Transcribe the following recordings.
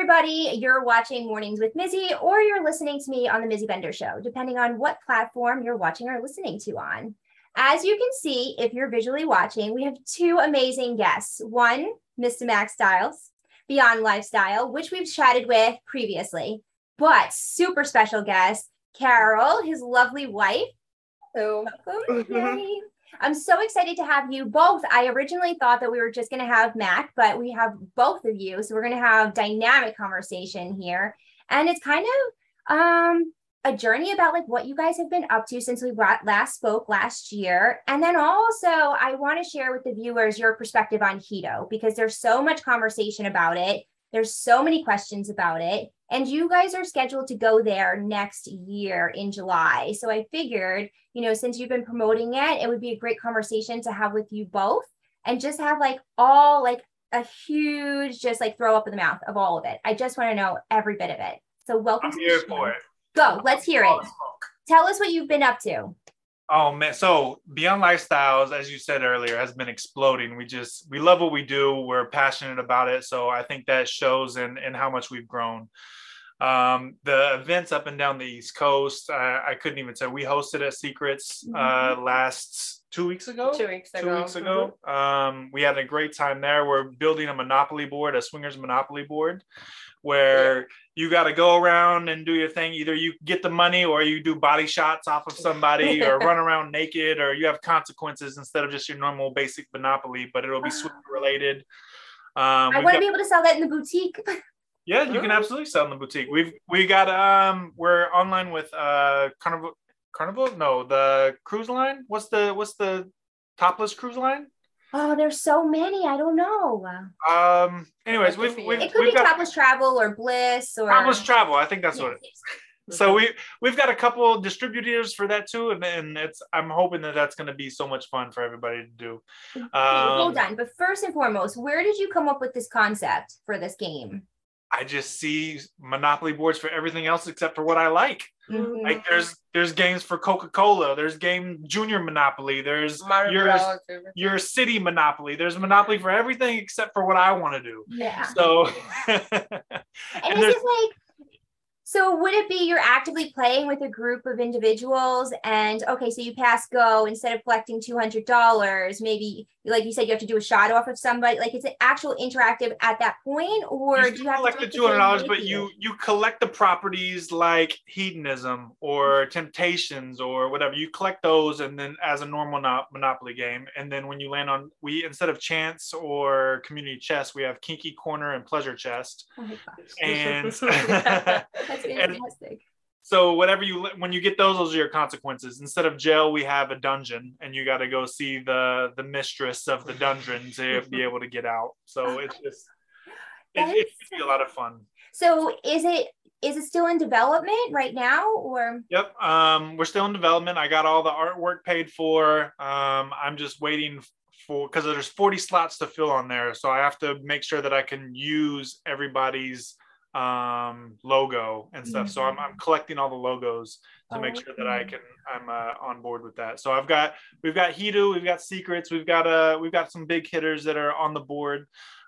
Everybody. You're watching Mornings with Mizzy, or you're listening to me on the Mizzy Bender Show, depending on what platform you're watching or listening to on. As you can see, if you're visually watching, we have two amazing guests. One, Mr. Max Styles, Beyond Lifestyle, which we've chatted with previously, but super special guest, Carol, his lovely wife. So Welcome. Yay. I'm so excited to have you both. I originally thought that we were just going to have Mac, but we have both of you. So we're going to have dynamic conversation here. And it's kind of um a journey about like what you guys have been up to since we last spoke last year. And then also I want to share with the viewers your perspective on Hedo because there's so much conversation about it. There's so many questions about it. And you guys are scheduled to go there next year in July. So I figured, you know, since you've been promoting it, it would be a great conversation to have with you both and just have like all like a huge, just like throw up in the mouth of all of it. I just want to know every bit of it. So welcome I'm to here the show. for it. Go, let's hear it. Tell us what you've been up to. Oh man, so Beyond Lifestyles, as you said earlier, has been exploding. We just we love what we do. We're passionate about it. So I think that shows in in how much we've grown. Um, the events up and down the East Coast, I, I couldn't even say we hosted at Secrets uh, last two weeks ago. two weeks ago. Two weeks ago, um, we had a great time there. We're building a Monopoly board, a swingers Monopoly board, where you got to go around and do your thing. Either you get the money or you do body shots off of somebody or run around naked or you have consequences instead of just your normal basic Monopoly, but it'll be swing related. Um, I want to be able to sell that in the boutique. yeah, you can absolutely sell in the boutique. We've we got um we're online with uh Carnival Carnival? No, the cruise line. What's the what's the topless cruise line? Oh, there's so many. I don't know. Um anyways, we've we've, It could we've be got Topless Travel or Bliss or topless travel. I think that's what it is. So we we've got a couple distributors for that too, and, and it's I'm hoping that that's going to be so much fun for everybody to do. Wait, Hold Um, on. But first and foremost, where did you come up with this concept for this game? I just see Monopoly boards for everything else except for what I like. Mhm. Like there's there's games for Coca Cola, there's game Junior Monopoly, there's Mario your Bros. your city Monopoly, there's Monopoly for everything except for what I want to do. Yeah. So And, and is there's- like so would it be you're actively playing with a group of individuals and okay so you pass go instead of collecting $200 maybe like you said you have to do a shot off of somebody like it's an actual interactive at that point or you do you have collect to collect the two hundred dollars, but you you collect the properties like hedonism or temptations or whatever. You collect those, and then as a normal no- Monopoly game, and then when you land on we instead of chance or community chest, we have kinky corner and pleasure chest, oh my gosh. And that's and- fantastic so whatever you when you get those, those are your consequences. Instead of jail, we have a dungeon, and you got to go see the the mistress of the dungeon to be able to get out. So it's just it, it is- be a lot of fun. so is it is it still in development right now or Yep. Um, we're still in development. I got all the artwork paid for. Um, I'm just waiting for because there's 40 slots to fill on there, so I have to make sure that I can use everybody's um logo and stuff. So I'm, I'm collecting all the logos to make sure that I can I'm uh, on board with that. So I've got we've got Hedo, we've got secrets, we've got uh we've got some big hitters that are on the board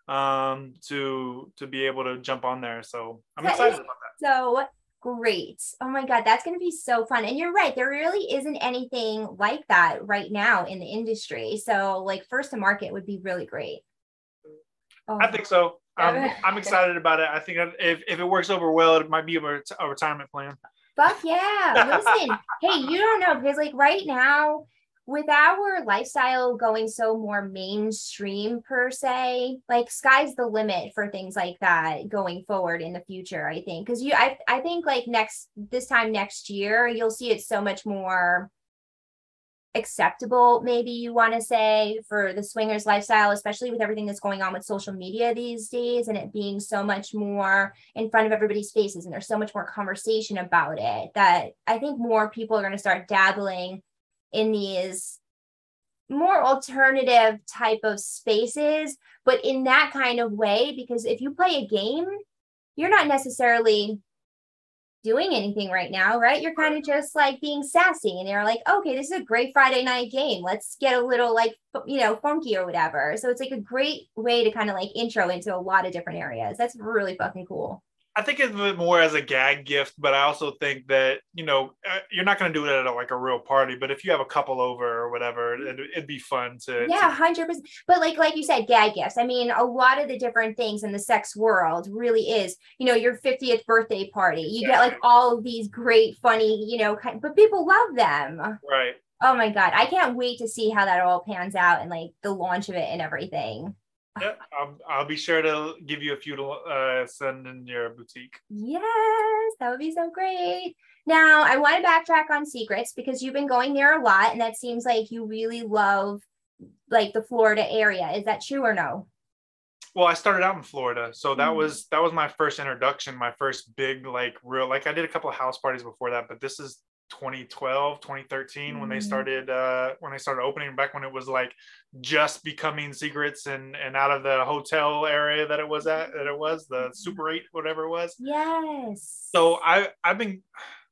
um to to be able to jump on there. So I'm That excited about that. so great. Oh my God, that's going to be so fun. And you're right, there really isn't anything like that right now in the industry. So, like, first to market would be really great. Oh, I think so. Um, Yeah. I'm excited about it. I think if, if it works over well, it might be a, ret- a retirement plan. fuck yeah. Listen, hey, you don't know because, like, right now, with our lifestyle going so more mainstream per se, like sky's the limit for things like that going forward in the future, I think. Cause you I I think like next this time next year, you'll see it so much more acceptable maybe you want to say for the swingers lifestyle especially with everything that's going on with social media these days and it being so much more in front of everybody's faces and there's so much more conversation about it that i think more people are going to start dabbling in these more alternative type of spaces but in that kind of way because if you play a game you're not necessarily doing anything right now, right? You're kind of just like being sassy and you're like, okay, this is a great Friday night game. Let's get a little like, you know, funky or whatever. So it's like a great way to kind of like intro into a lot of different areas. That's really fucking cool. I think it's more as a gag gift, but I also think that you know uh, you're not going to do it at a, like a real party. But if you have a couple over or whatever, it, would be fun to. Yeah, hundred percent. But like like you said, gag gifts. I mean, a lot of the different things in the sex world really is you know your 50th birthday party. You get like all of these great, funny, you know, kind, but people love them. Right. Oh my god, I can't wait to see how that all pans out and like the launch of it and everything. Yeah, I'll, I'll be sure to give you a few to uh, send in your boutique. Yes, that would be so great. Now, I want to backtrack on secrets because you've been going there a lot, and that seems like you really love like the Florida area. Is that true or no? Well, I started out in Florida, so that mm-hmm. was that was my first introduction, my first big like real like I did a couple of house parties before that, but this is 2012 2013 mm. when they mm-hmm. started uh when they started opening back when it was like just becoming secrets and and out of the hotel area that it was at that it was the super 8 whatever it was yes so i i've been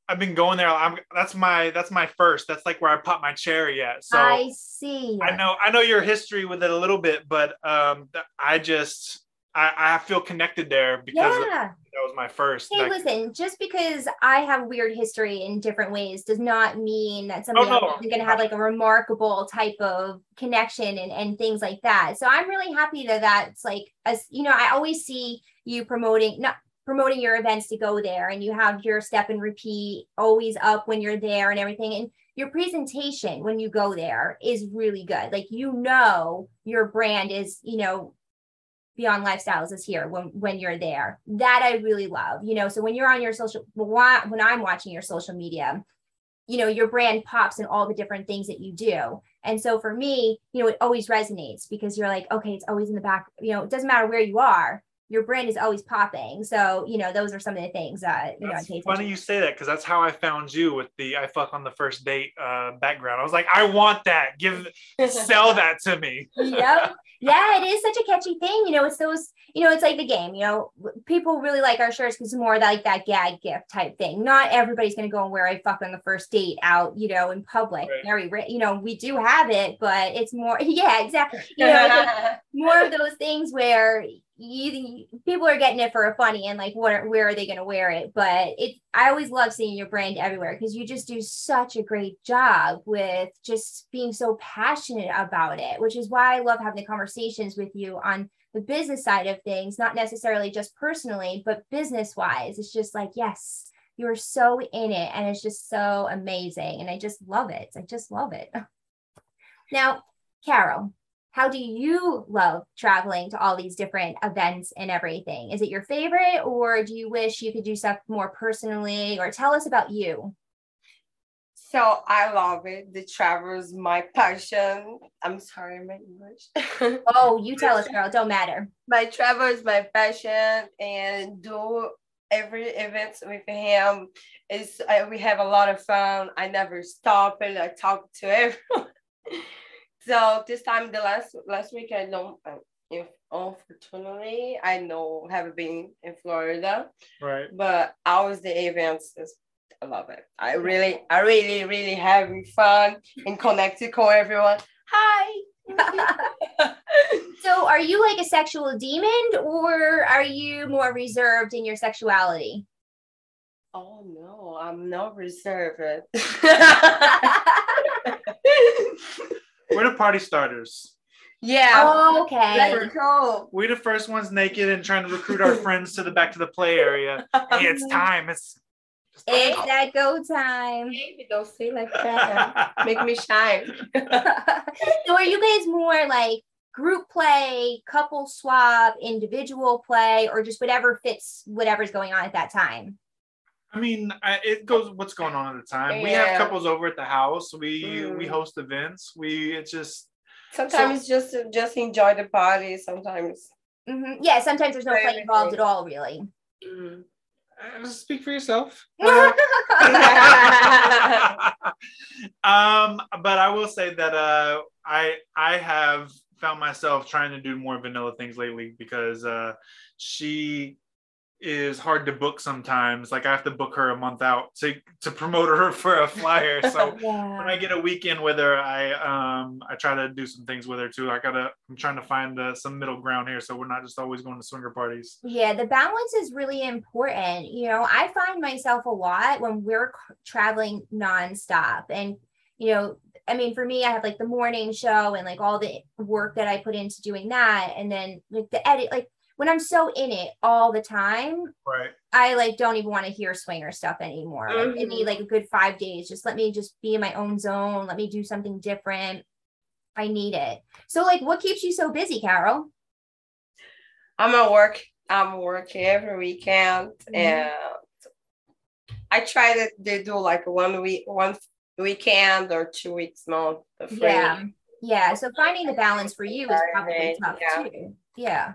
I've been going there. I'm that's my that's my first. That's like where I pop my cherry at. So I see. I know I know your history with it a little bit, but um I just I, I feel connected there because yeah. that was my first. Hey, that, listen, just because I have weird history in different ways does not mean that oh, somebody oh, no. else is going to have like a remarkable type of connection and, and things like that. So I'm really happy that that's like, as you know, I always see you promoting, not promoting your events to go there and you have your step and repeat always up when you're there and everything. And your presentation when you go there is really good. Like, you know, your brand is, you know, beyond lifestyles is here when when you're there. That i really love you know so when you're on your social when i'm watching your social media you know your brand pops in all the different things that you do. And so for me you know it always resonates because you're like okay it's always in the back you know it doesn't matter where you are your brand is always popping. So, you know, those are some of the things that, you that's know, I funny you say that because that's how I found you with the I fuck on the first date uh, background. I was like, I want that. Give, sell that to me. yep. Yeah, it is such a catchy thing. You know, it's those, you know, it's like the game, you know, people really like our shirts because it's more like that gag gift type thing. Not everybody's going to go and wear I fuck on the first date out, you know, in public. Right. Very, you know, we do have it, but it's more, yeah, exactly. You know, more of those things where, you people are getting it for a funny and like what where are they going to wear it but it i always love seeing your brand everywhere because you just do such a great job with just being so passionate about it which is why i love having the conversations with you on the business side of things not necessarily just personally but business wise it's just like yes you're so in it and it's just so amazing and i just love it. I just love it. Now carol how do you love traveling to all these different events and everything? Is it your favorite, or do you wish you could do stuff more personally? Or tell us about you. So I love it. The travel is my passion. I'm sorry, my English. oh, you tell us, girl. Don't matter. My travel is my passion, and do every event with him is we have a lot of fun. I never stop and I talk to everyone. So this time, the last last week, I don't. Uh, if unfortunately, I know haven't been in Florida. Right. But always the events is I love it. I really, I really, really having fun and connected with everyone. Hi. so are you like a sexual demon or are you more reserved in your sexuality? Oh no, I'm not reserved. We're the party starters. Yeah. Oh, okay. Let's go. We're the first ones naked and trying to recruit our friends to the back to the play area. Hey, it's time. It's it's that go time. Baby, don't say like that. Make me shine. so are you guys more like group play, couple swap, individual play, or just whatever fits whatever's going on at that time? I mean, I, it goes. What's going on at the time? We have couples over at the house. We we Mm. host events. We it's just Sometimes just just enjoy the party. Sometimes. Mhm. Yeah, sometimes there's no Right, play involved at all, really. Mm. uh, speak for yourself. Uh, um, but I will say that uh, I I have found myself trying to do more vanilla things lately because uh, she is hard to book sometimes. Like I have to book her a month out to to promote her for a flyer. So yeah. when I get a weekend with her, I um I try to do some things with her too. I gotta I'm trying to find uh, some middle ground here, so we're not just always going to swinger parties. Yeah, the balance is really important. You know, I find myself a lot when we're traveling nonstop. And, you know, I mean, for me, I have like the morning show and like all the work that I put into doing that. And then like the edit, like when I'm so in it all the time, Right. I like don't even want to hear swinger stuff anymore. Like, I need like a good five days. Just let me just be in my own zone. Let me do something different. I need it. So, like, what keeps you so busy, Carol? I'm at work. I'm working every weekend, Mhm. and I try to they do like one week, one weekend or two weeks month. Free. Yeah. Yeah. So finding the balance for you is probably tough yeah. too. Yeah.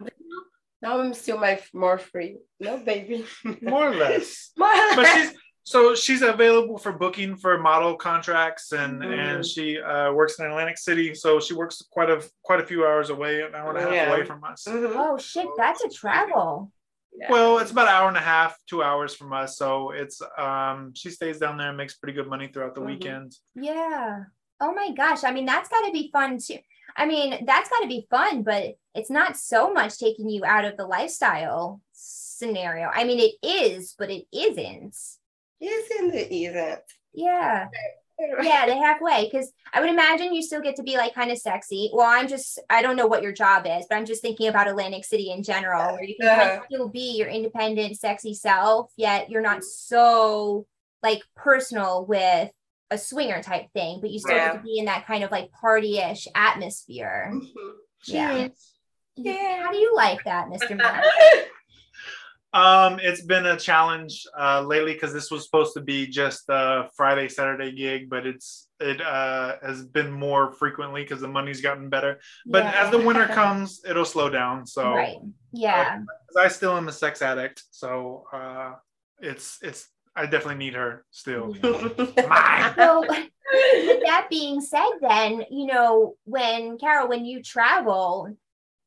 Now I'm still my more free. No baby. More or less. My- but she's so she's available for booking for model contracts and and Mhm. she uh, works in Atlantic City, so she works quite a quite a few hours away, an hour and a half Yeah. away from us. Mhm. Oh shit, that's a travel. Yeah. Well, it's about an hour and a half, two hours from us, so it's um she stays down there and makes pretty good money throughout the Mhm. weekend. Yeah. Oh my gosh. I mean, that's got to be fun too. I mean, that's got to be fun, but it's not so much taking you out of the lifestyle scenario. I mean, it is, but it isn't. Isn't it? Isn't. Yeah. Yeah, the halfway. Because I would imagine you still get to be like kind of sexy. Well, I'm just, I don't know what your job is, but I'm just thinking about Atlantic City in general, where you can kind of Uh-huh. still be your independent, sexy self, yet you're not so like personal with a swinger type thing, but you still get Yeah. to be in that kind of like party-ish atmosphere. Mhm. Yeah. Yeah. How do you like that, Mr. Matt? Um, it's been a challenge uh, lately because this was supposed to be just a Friday Saturday gig, but it's it uh, has been more frequently because the money's gotten better. But Yeah. as the winter comes, it'll slow down. So right. Yeah. 'cause I still am a sex addict, so uh, it's it's I definitely need her still. Mine. So with that being said, then, you know, when Carol, when you travel,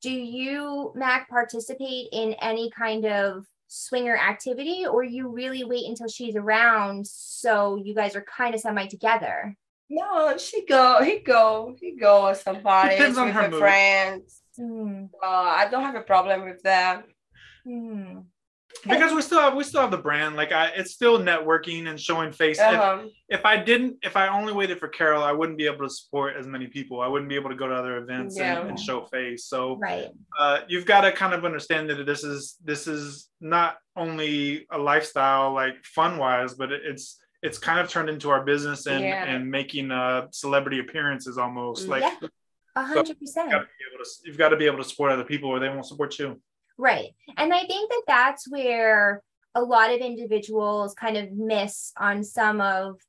do you, Mac, participate in any kind of swinger activity or you really wait until she's around so you guys are kind of semi together? No, she go. He go. He go at some parties Depends on with her her friends. Hmm. Uh, I don't have a problem with that. Hmm. Because we still have we still have the brand. Like I, it's still networking and showing face. If, Uh-huh. if I didn't, if I only waited for Carol, I wouldn't be able to support as many people. I wouldn't be able to go to other events Yeah. and, and show face. So Right. uh, you've got to kind of understand that this is this is not only a lifestyle like fun wise, but it's it's kind of turned into our business and Yeah. and making uh celebrity appearances almost like Yeah. A hundred percent. got to be able to you've got to be able to support other people or they won't support you. Right. And I think that that's where a lot of individuals kind of miss on some of,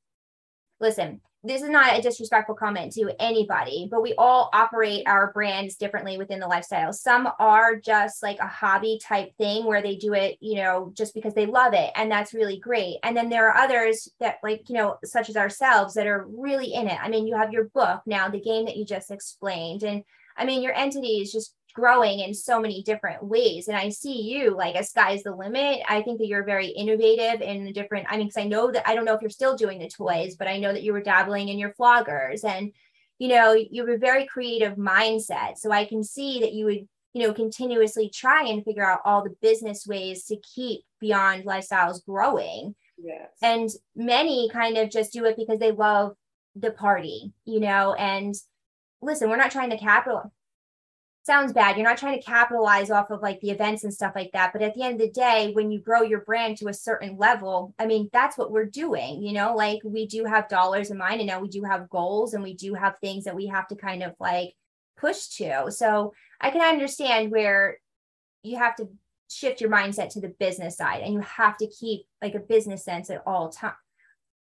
listen, this is not a disrespectful comment to anybody, but we all operate our brands differently within the lifestyle. Some are just like a hobby type thing where they do it, you know, just because they love it. And that's really great. And then there are others that, like, you know, such as ourselves that are really in it. I mean, you have your book now, the game that you just explained. And I mean, your entity is just growing in so many different ways. And I see you like a sky's the limit. I think that you're very innovative in the different, I mean, because I know that I don't know if you're still doing the toys, but I know that you were dabbling in your floggers and, you know, you have a very creative mindset. So I can see that you would, you know, continuously try and figure out all the business ways to keep Beyond Lifestyles growing Yes. and many kind of just do it because they love the party you know and listen we're not trying to capital sounds bad you're not trying to capitalize off of like the events and stuff like that but at the end of the day when you grow your brand to a certain level i mean that's what we're doing you know like we do have dollars in mind and now we do have goals and we do have things that we have to kind of like push to so i can understand where you have to shift your mindset to the business side and you have to keep like a business sense at all time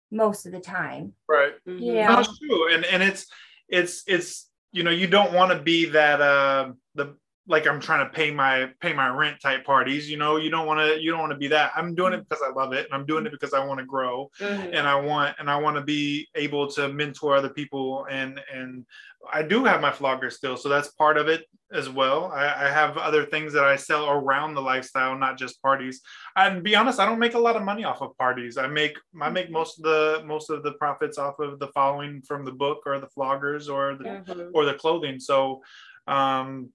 most of the time right Mhm. Yeah. That's true. And and it's it's it's you know, you don't want to be that uh the like I'm trying to pay my pay my rent type parties. You know, you don't want to you don't want to be that. I'm doing it because I love it and I'm doing it because I want to grow Mhm. and I want and I want to be able to mentor other people and and I do have my flogger still, so that's part of it as well. I, I have other things that I sell around the lifestyle, not just parties. And be honest, I don't make a lot of money off of parties. I make I make most of the most of the profits off of the following from the book or the floggers or the Mhm. or the clothing. So um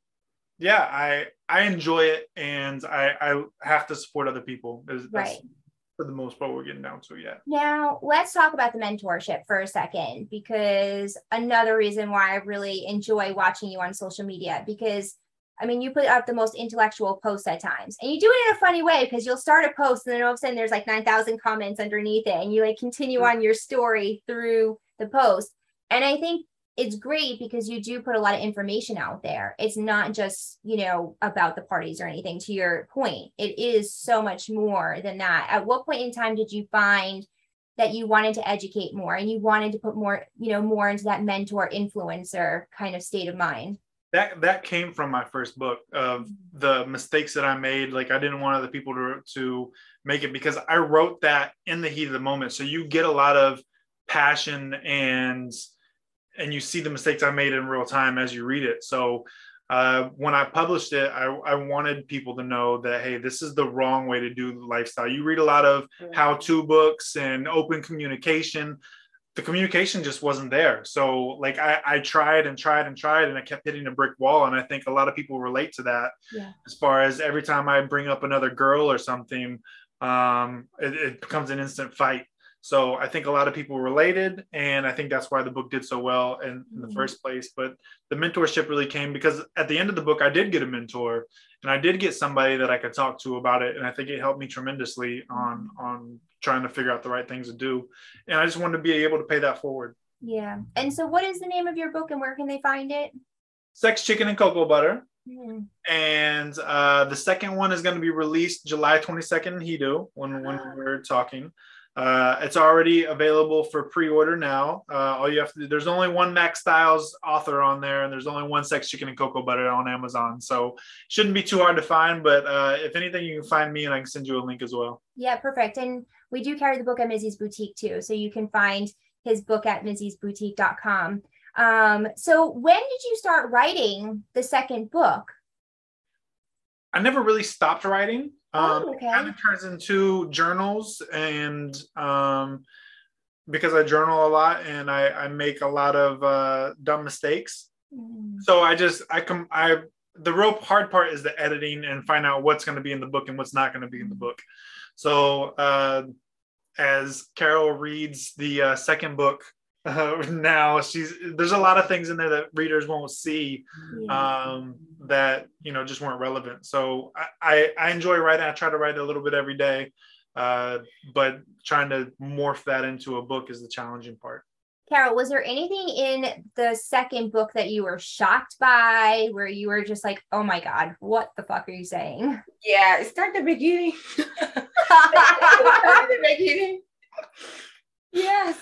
yeah, I I enjoy it and I I have to support other people. That's right for the most part we're getting down to, yeah. Now, let's talk about the mentorship for a second, because another reason why I really enjoy watching you on social media, because I mean, you put up the most intellectual posts at times, and you do it in a funny way because you'll start a post and then all of a sudden there's like 9,000 comments underneath it, and you like continue mm-hmm. on your story through the post. And I think it's great because you do put a lot of information out there. It's not just, you know, about the parties or anything to your point. It is so much more than that. At what point in time did you find that you wanted to educate more and you wanted to put more, you know, more into that mentor influencer kind of state of mind? that that came from my first book of mm-hmm. the mistakes that I made. Like I didn't want other people to to make it because I wrote that in the heat of the moment. So you get a lot of passion and and you see the mistakes I made in real time as you read it. So uh, when I published it, I, I wanted people to know that hey, this is the wrong way to do lifestyle. You read a lot of how-to books and open communication the communication just wasn't there so like I, I tried and tried and tried and i kept hitting a brick wall and i think a lot of people relate to that Yeah. as far as every time i bring up another girl or something um, it, it becomes an instant fight so i think a lot of people related and i think that's why the book did so well in, in the Mhm. first place but the mentorship really came because at the end of the book i did get a mentor and i did get somebody that i could talk to about it and i think it helped me tremendously on on trying to figure out the right things to do and i just wanted to be able to pay that forward Yeah. And so, what is the name of your book and where can they find it? sex chicken and cocoa butter Hmm. and uh, the second one is going to be released July 22nd in Hedo when, when we're talking. Uh, it's already available for pre-order now. Uh, all you have to do, there's only one Max Styles author on there, and there's only one Sex Chicken and Cocoa Butter on Amazon. So shouldn't be too hard to find. But uh, if anything, you can find me, and I can send you a link as well. Yeah, perfect. And we do carry the book at Mizzy's Boutique too. So you can find his book at Mizzy'sBoutique.com. Um, so when did you start writing the second book? I never really stopped writing. Um, Oh, okay. It kind of turns into journals, and um, because I journal a lot and I, I make a lot of uh, dumb mistakes. Mm, So I just I come I the real hard part is the editing and find out what's going to be in the book and what's not going to be in the book. So uh, as Carol reads the uh, second book uh, now, she's there's a lot of things in there that readers won't see um, that you know just weren't relevant. So I, I, I enjoy writing. I try to write a little bit every day, uh, but trying to morph that into a book is the challenging part. Carol, was there anything in the second book that you were shocked by where you were just like, oh my God, what the fuck are you saying? Yeah, start the beginning. start the beginning. Yes,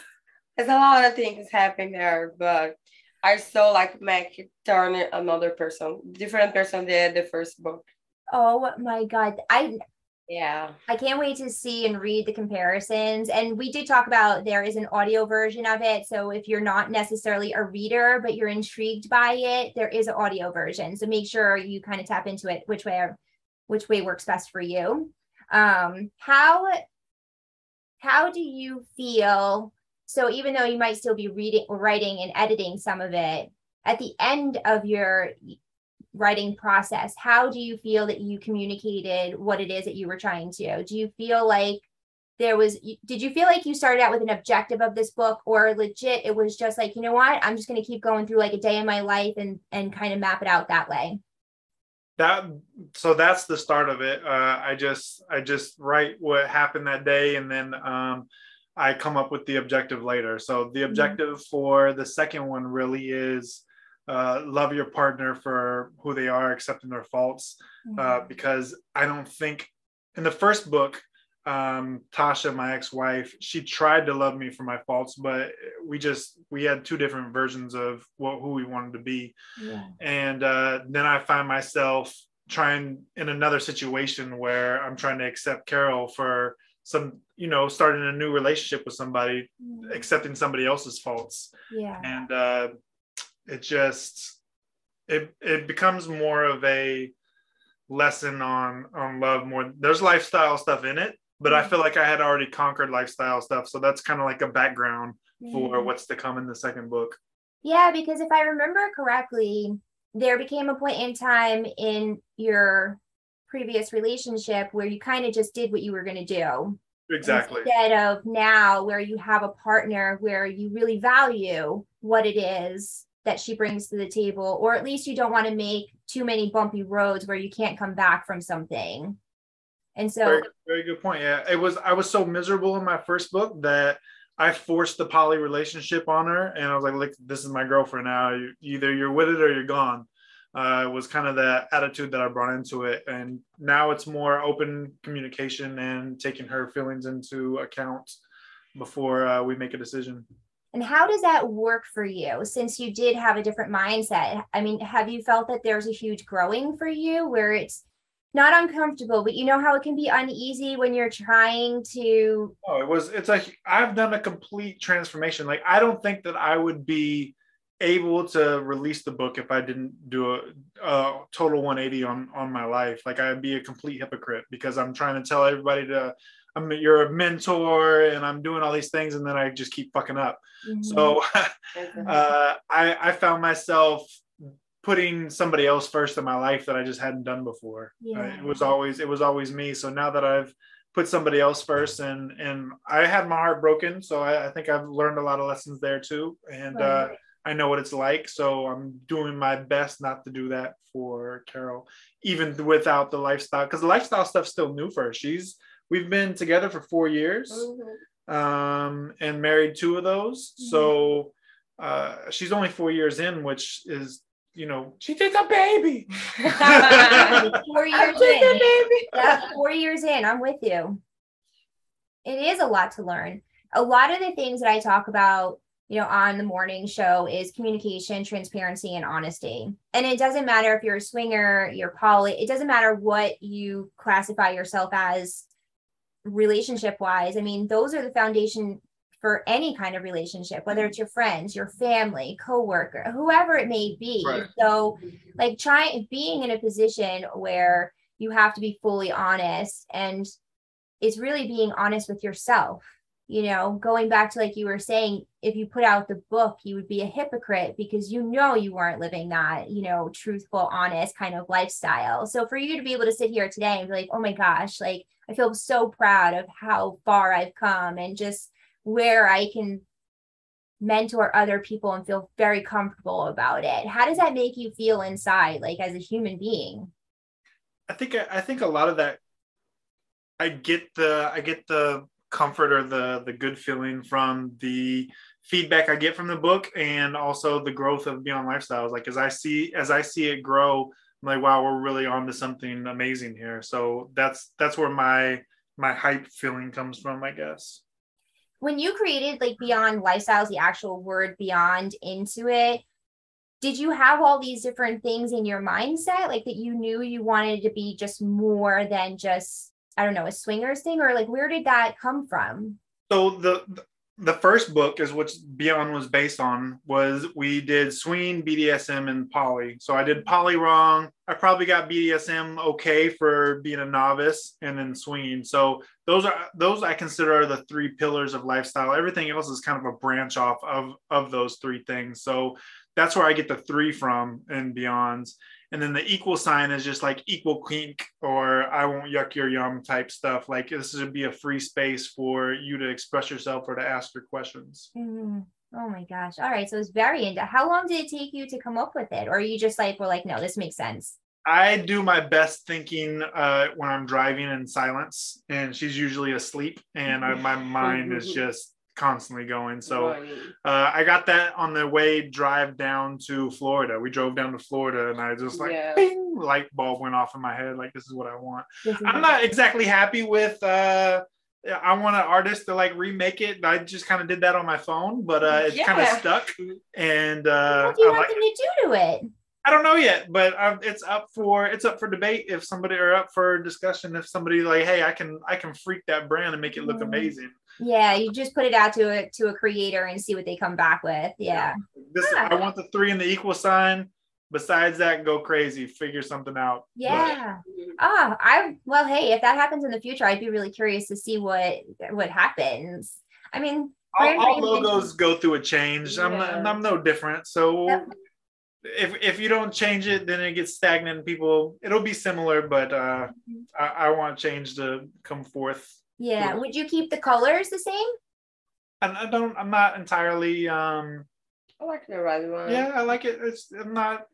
there's a lot of things happen there, but I saw like Mac turn another person, different person than the first book. oh my God. I Yeah. I can't wait to see and read the comparisons. And we did talk about there is an audio version of it. So if you're not necessarily a reader, but you're intrigued by it, there is an audio version. So make sure you kind of tap into it, which way which way works best for you. Um, how how do you feel? So even though you might still be reading, or writing, and editing some of it, at the end of your writing process how do you feel that you communicated what it is that you were trying to? Do you feel like there was did you feel like you started out with an objective of this book or legit it was just like you know what? I'm just going to keep going through like a day in my life and and kind of map it out that way that so that's the start of it. Uh, i just i just write what happened that day and then um, i come up with the objective later so the objective for the second one really is uh, love your partner for who they are, accepting their faults. Uh, because I don't think in the first book, um, Tasha, my ex-wife, she tried to love me for my faults, but we just we had two different versions of what who we wanted to be. Yeah. And uh, then I find myself trying in another situation where I'm trying to accept Carol for some, you know, starting a new relationship with somebody, mm. accepting somebody else's faults. Yeah. and uh, it just it it becomes more of a lesson on on love more. There's lifestyle stuff in it but i mm. feel like i had already conquered lifestyle stuff. So that's kind of like a background for mm. what's to come in the second book. Yeah, because if I remember correctly, there became a point in time in your previous relationship where you kind of just did what you were going to do. exactly Instead of now where you have a partner where you really value what it is that she brings to the table, or at least you don't want to make too many bumpy roads where you can't come back from something. And so, very, very good point yeah it was i was so miserable in my first book that i forced the poly relationship on her and i was like look this is my girlfriend now you, either you're with it or you're gone uh, was kind of the attitude that i brought into it and now it's more open communication and taking her feelings into account before uh, we make a decision and how does that work for you since you did have a different mindset? I mean, have you felt that there's a huge growing for you where it's not uncomfortable, but you know how it can be uneasy when you're trying to Oh, it was. It's like I've done a complete transformation. Like I don't think that I would be able to release the book if I didn't do a, a total 180 on on my life. Like I'd be a complete hypocrite because I'm trying to tell everybody to I'm you're a mentor and I'm doing all these things and then I just keep fucking up. So uh, I I found myself putting somebody else first in my life that I just hadn't done before. Uh, Yeah. it was always it was always me. So now that I've put somebody else first and and I had my heart broken, so I, I think I've learned a lot of lessons there too, and uh, Right. I know what it's like. So I'm doing my best not to do that for Carol, even without the lifestyle, because the lifestyle stuff's still new for her. She's we've been together for four years Mhm. um, and married two of those. So uh, she's only four years in, which is, you know, she did a baby. four years in. Yeah, four years in, I'm with you. It is a lot to learn. A lot of the things that I talk about, you know, on the morning show is communication, transparency, and honesty. And it doesn't matter if you're a swinger, you're poly, it doesn't matter what you classify yourself as relationship wise. I mean, those are the foundation for any kind of relationship, whether it's your friends, your family, coworker, whoever it may be. Right. So, like, trying being in a position where you have to be fully honest and it's really being honest with yourself. You know, going back to like you were saying, if you put out the book, you would be a hypocrite because you know you weren't living that, you know, truthful, honest kind of lifestyle. So for you to be able to sit here today and be like, oh my gosh, like I feel so proud of how far I've come and just where I can mentor other people and feel very comfortable about it. How does that make you feel inside, like as a human being? I think I think a lot of that I get the I get the comfort or the the good feeling from the feedback I get from the book and also the growth of Beyond Lifestyles. Like as I see as I see it grow, I'm like, wow, we're really on to something amazing here. So that's that's where my my hype feeling comes from, I guess. when you created like beyond lifestyles the actual word beyond into it did you have all these different things in your mindset like that you knew you wanted to be just more than just i don't know a swingers thing or like where did that come from? So the the first book is what beyond was based on was we did swing bdsm and poly so i did poly wrong i probably got bdsm okay for being a novice and then swinging so those are those i consider are the three pillars of lifestyle everything else is kind of a branch off of of those three things so that's where i get the three from and beyonds and then the equal sign is just like equal kink or I won't yuck your yum type stuff. Like this would be a free space for you to express yourself or to ask your questions. Mhm. Oh my gosh all right so it's very into how long did it take you to come up with it or you just like were like no this makes sense I do my best thinking uh, when I'm driving in silence, and she's usually asleep, and I, my mind is just constantly going. So uh, I got that on the way drive down to Florida. We drove down to Florida, and I just like Yeah. bing, light bulb went off in my head. Like this is what I want. I'm not exactly happy with. uh I want an artist to like remake it. I just kind of did that on my phone, but uh, it's kind of stuck. And uh, what do you I want like them to do to it? I don't know yet, but um, it's up for it's up for debate if somebody or up for discussion if somebody like, hey, I can I can freak that brand and make it look Mhm. amazing. Yeah, you just put it out to a to a creator and see what they come back with. Yeah. This Yeah. I want the three and the equal sign. Besides that, go crazy, figure something out. But Yeah. Oh, I well, hey, if that happens in the future, I'd be really curious to see what what happens. I mean, all, all logos go through a change. I'm not, I'm no different. So Yep. if if you don't change it, then it gets stagnant. People, it'll be similar, but uh, Mm-hmm. I, I want change to come forth. yeah. Would you keep the colors the same? And I don't. I'm not entirely. um I like the red one. Yeah, I like it. It's. I'm not.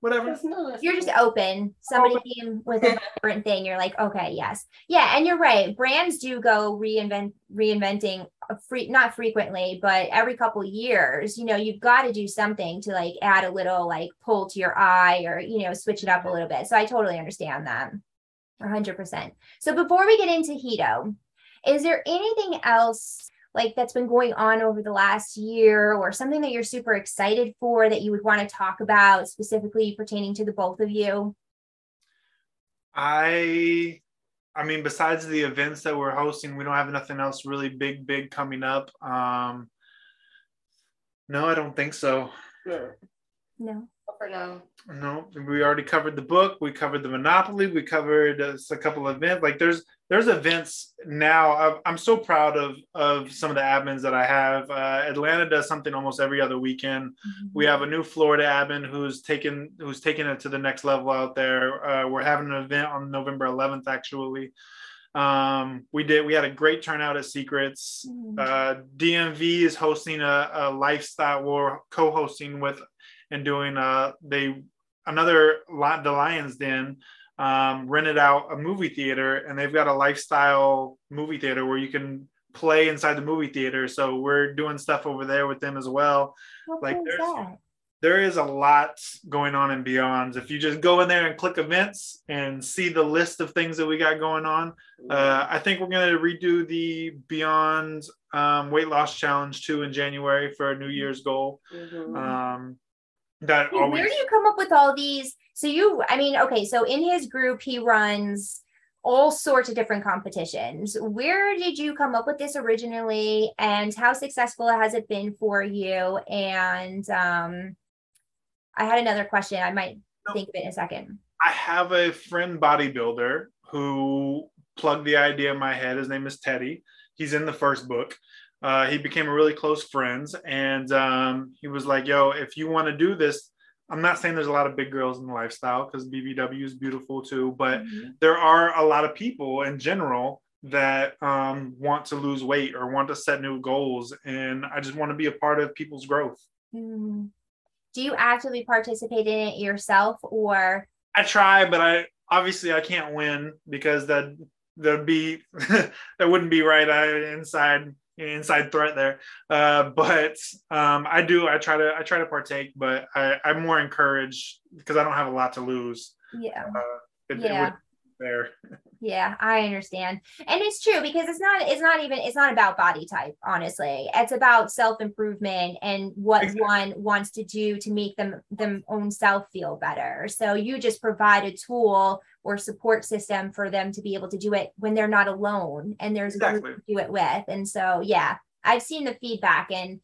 Whatever. It's not- You're just open. Somebody came with a different thing. You're like, okay, yes, yeah, and you're right. Brands do go reinvent reinventing a free not frequently, but every couple years. You know, you've got to do something to like add a little like pull to your eye or you know switch it up a little bit. So I totally understand that. 100%. So before we get into Hedo, is there anything else like that's been going on over the last year or something that you're super excited for that you would want to talk about specifically pertaining to the both of you? I I mean, besides the events that we're hosting, we don't have nothing else really big, big coming up. Um no, I don't think so. No, No. For now. No, we already covered the book. We covered the Monopoly. We covered uh, a couple of events. Like there's there's events now. I'm, I'm so proud of of some of the admins that I have. Uh, Atlanta does something almost every other weekend. We have a new Florida admin who's taken who's taking it to the next level out there. Uh, we're having an event on November 11th actually. Um, we did we had a great turnout at Secrets. Mhm. Uh, DMV is hosting a, a lifestyle or co-hosting with and doing uh they another Li- the Lions Den um, rented out a movie theater and they've got a lifestyle movie theater where you can play inside the movie theater. So we're doing stuff over there with them as well What like, there's- that? there is a lot going on in Beyonds. If you just go in there and click events and see the list of things that we got going on, uh, I think we're going to redo the Beyond um, Weight Loss Challenge too in January for a New Year's goal. Mhm. Um, that always where do you come up with all these? So you, I mean, okay, so in his group, he runs all sorts of different competitions. Where did you come up with this originally, and how successful has it been for you? And um, I had another question. I might No. think of it in a second. I have a friend bodybuilder who plugged the idea in my head. His name is Teddy. He's in the first book. Uh, he became a really close friends, and um, he was like, "Yo, if you want to do this, I'm not saying there's a lot of big girls in the lifestyle because BBW is beautiful too, but Mhm. there are a lot of people in general that um, want to lose weight or want to set new goals, and I just want to be a part of people's growth. Mhm. Do you actively participate in it yourself, or I try, but I obviously I can't win because that that'd be that wouldn't be right. I inside inside threat there. Uh, but um, I do. I try to I try to partake, but I, I'm more encouraged because I don't have a lot to lose. yeah? It, it Yeah. wouldn't be fair. Yeah, I understand. And it's true because it's not it's not even it's not about body type, honestly. It's about self-improvement and what Exactly. one wants to do to make them them own self feel better. So you just provide a tool or support system for them to be able to do it when they're not alone and there's Exactly. to do it with. And so yeah, I've seen the feedback and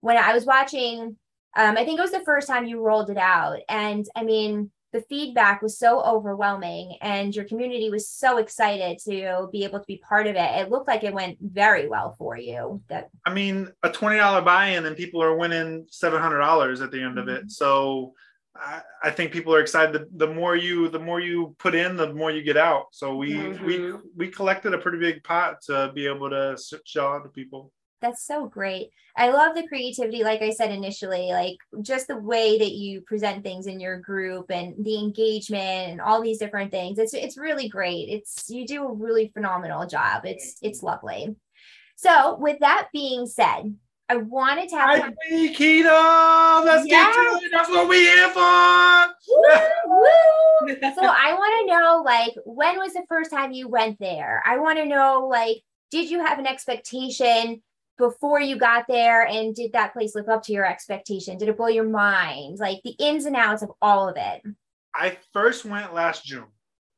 when I was watching um, I think it was the first time you rolled it out. And I mean, the feedback was so overwhelming and your community was so excited to be able to be part of it. It looked like it went very well for you. That I mean, a twenty dollar buy-in and people are winning seven hundred dollars at the end of it. So I, I think people are excited. The, the more you the more you put in, the more you get out. So we we Mhm. we collected a pretty big pot to be able to show out to people. That's so great. I love the creativity, like I said initially, like just the way that you present things in your group and the engagement and all these different things. It's it's really great. It's you do a really phenomenal job. It's it's lovely. So, with that being said, I wanted to have Hi, Hedo. Let's Yeah. get to it. That's what we here for. Woo, woo. So I want to know, like, when was the first time you went there? I want to know, like, did you have an expectation before you got there, and did that place live up to your expectation? Did it blow your mind? Like the ins and outs of all of it. I first went last June.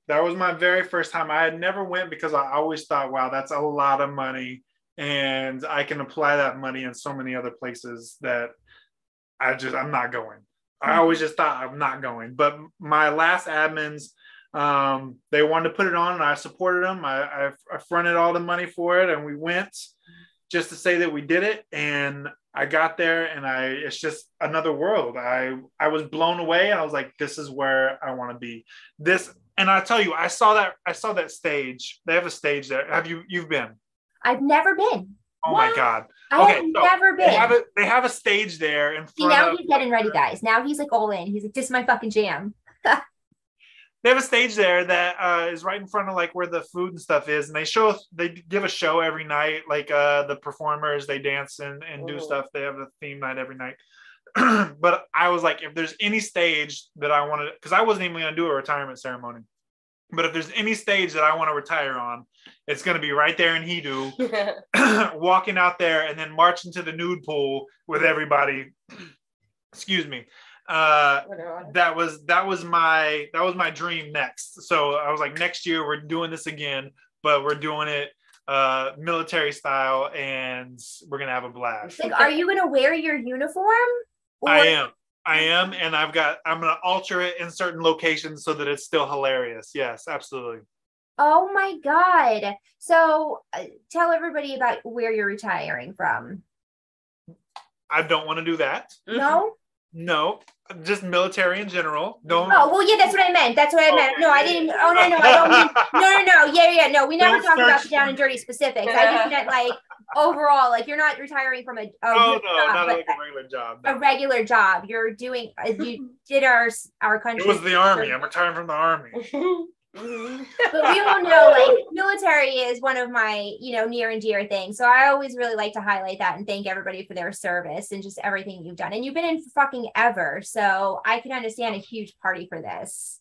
That was my very first time. I had never went because I always thought, wow, that's a lot of money. And I can apply that money in so many other places that I just, I'm not going. I always just thought I'm not going. But my last admins, um, they wanted to put it on and I supported them. I, I, I fronted all the money for it and we went just to say that we did it. And I got there and I, it's just another world. I, I was blown away. I was like, this is where I want to be. This, and I tell you, I saw that, I saw that stage. They have a stage there. Have you, you've been? I've never been. Oh my God. I Okay, have so never They have been. it. They have a stage there in See, now of, he's getting ready, guys. Now he's like all in. He's like, this is my fucking jam. they have a stage there that uh, is right in front of like where the food and stuff is and they show they give a show every night like uh, the performers they dance and, and do Mhm. stuff they have a theme night every night. But i was like if there's any stage that i wanted because i wasn't even going to do a retirement ceremony but if there's any stage that i want to retire on it's going to be right there in Hedo walking out there and then marching to the nude pool with everybody. Excuse me uh that was that was my that was my dream next so i was like next year we're doing this again but we're doing it uh military style and we're gonna have a blast Like, are you gonna wear your uniform? i am i am and i've got i'm gonna alter it in certain locations so that it's still hilarious yes absolutely Oh my god! So, uh, tell everybody about where you're retiring from. i don't want to do that No. No just military in general don't Oh well, yeah, that's what I meant. That's what I meant. No, I didn't. Oh no, no, I don't mean. No, no, no. Yeah, yeah, no. We never Don't talked about the down and dirty specifics. I just meant like overall, like you're not retiring from a, a oh no job, not like a regular job no. a regular job. You're doing. You did our our country. it was the army i'm retiring from the army but we all know like military is one of my you know near and dear things so i always really like to highlight that and thank everybody for their service and just everything you've done and you've been in fucking ever so i can understand a huge party for this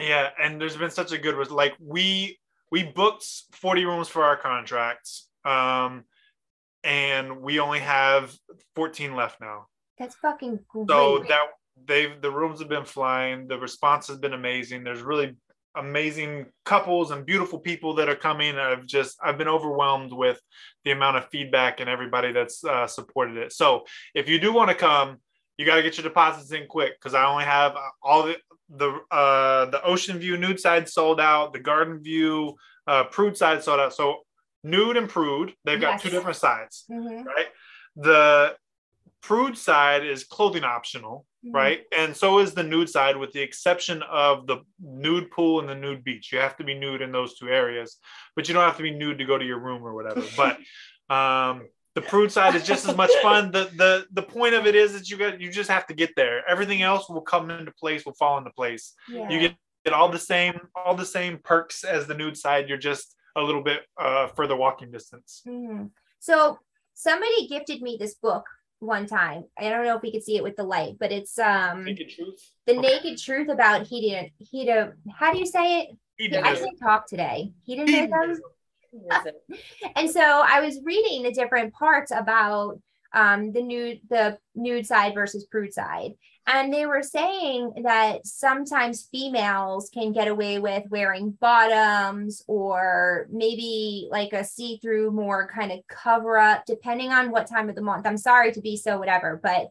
Yeah, and there's been such a good like we we booked 40 rooms for our contracts. Um and we only have 14 left now. that's fucking great So that they've the rooms have been flying, the response has been amazing. There's really amazing couples and beautiful people that are coming. I've just I've been overwhelmed with the amount of feedback and everybody that's uh, supported it. So if you do want to come, you got to get your deposits in quick because I only have uh, all the the uh, the Ocean View nude side sold out, the Garden View uh, prude side sold out. So nude and prude, they've got two different sides, Mhm, right? The prude side is clothing optional, mhm. right? And so is the nude side, with the exception of the nude pool and the nude beach. You have to be nude in those two areas, but you don't have to be nude to go to your room or whatever. But um, the prude side is just as much fun. The the the point of it is that you got you just have to get there. Everything else will come into place, will fall into place. yeah. You get, get all the same all the same perks as the nude side. You're just a little bit uh, further walking distance. Mhm. So somebody gifted me this book one time. I don't know if we could see it with the light, but it's um Naked truth. the Okay. naked truth about hedon hedo. How do you say it? I Hedonism. can't talk today. He Hedonism. Hedonism. and so I was reading the different parts about um, the nude, the nude side versus prude side, and they were saying that sometimes females can get away with wearing bottoms or maybe like a see-through, more kind of cover up, depending on what time of the month. I'm sorry to be so whatever, but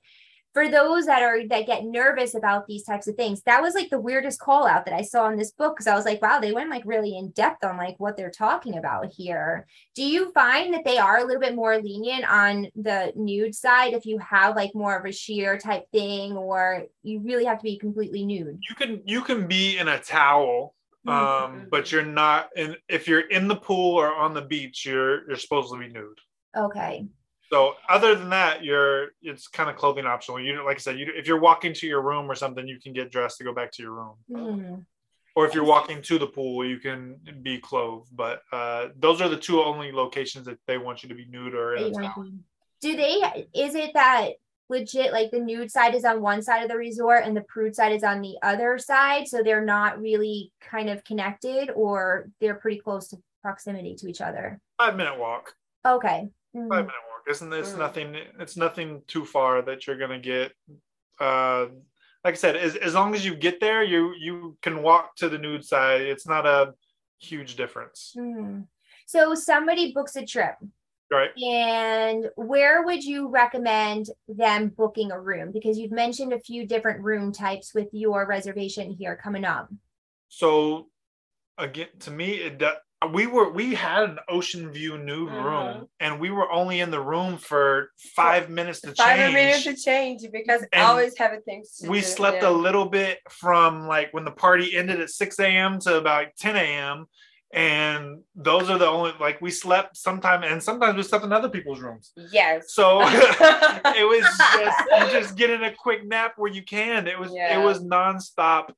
for those that are that get nervous about these types of things that was like the weirdest call out that i saw in this book because i was like wow they went like really in depth on like what they're talking about here. Do you find that they are a little bit more lenient on the nude side if you have like more of a sheer type thing or you really have to be completely nude? You can you can be in a towel um Mhm. but you're not in if you're in the pool or on the beach you're you're supposed to be nude. Okay so other than that you're it's kind of clothing optional you like i said you if you're walking to your room or something you can get dressed to go back to your room Mhm. or if you're walking to the pool, you can be clothed. But uh, those are the two only locations that they want you to be nude or in. Do they? Is it that legit? Like the nude side is on one side of the resort and the prude side is on the other side, so they're not really kind of connected, or they're pretty close to proximity to each other. Five minute walk. Okay. Mm. Five minute walk. Isn't it's Mm. nothing? It's nothing too far that you're gonna get. Uh, like I said, as, as long as you get there, you you can walk to the nude side. It's not a huge difference, Mm. So somebody books a trip, right? and where would you recommend them booking a room? Because you've mentioned a few different room types with your reservation here coming up. So again, to me, it we were we had an ocean view nude Mhm. room, and we were only in the room for five minutes to Five change. minutes to change because I always have things. To we do, slept yeah. a little bit from like when the party ended at 6 a.m. to about 10 a.m. And those are the only like we slept sometime and sometimes we slept in other people's rooms. Yes. So it was just just get in a quick nap where you can. It was Yeah. it was nonstop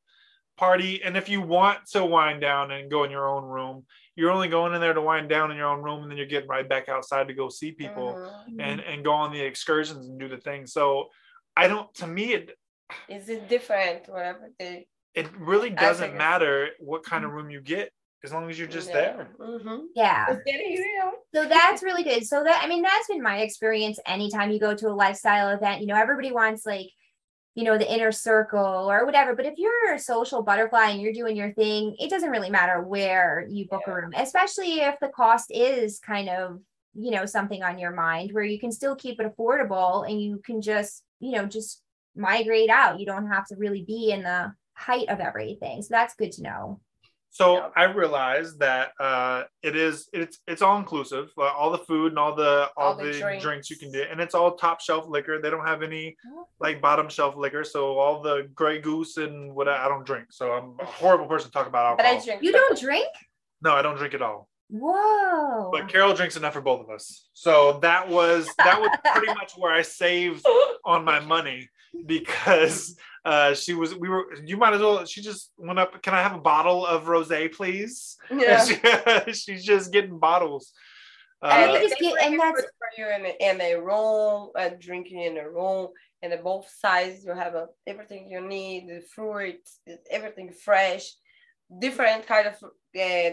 party. And if you want to wind down and go in your own room, you're only going in there to wind down in your own room and then you're getting right back outside to go see people Mhm. and and go on the excursions and do the thing. So I don't to me it Is it different? Whatever they. it really doesn't matter what kind of room you get as long as you're just there Mm-hmm. Yeah. It's getting real. So that's really good. So that I mean that's been my experience anytime you go to a lifestyle event, you know, everybody wants like you know the inner circle or whatever, but if you're a social butterfly and you're doing your thing, it doesn't really matter where you book a room, especially if the cost is kind of, you know, something on your mind where you can still keep it affordable and you can just, you know, just migrate out. You don't have to really be in the height of everything. So that's good to know. So Yeah. i realized that uh it is it's it's all inclusive uh, all the food and all the all, All the the, drinks. drinks. you can get and it's all top shelf liquor they don't have any Oh. like bottom shelf liquor so all the Grey Goose and what i don't drink so i'm a horrible person to talk about alcohol. But I drink. You don't drink? no i don't drink at all Whoa. but carol drinks enough for both of us so that was that was pretty much where i saved on my money because uh she was we were you might as well she just went up can i have a bottle of rose please Yeah. She- she's just getting bottles And uh, they they just get- and that's- for you in a, in a room, uh, drinking in a room, and on both sides you have uh, everything you need, the fruits, everything fresh, different kind of uh,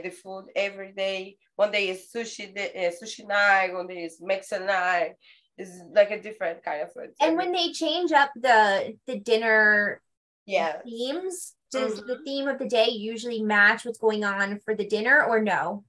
the food every day. One day is sushi, day, uh, sushi night. One day is Mexican night. It's like a different kind of food. And when they change up the the dinner yeah, themes, does the Mhm. theme of the day usually match what's going on for the dinner or no?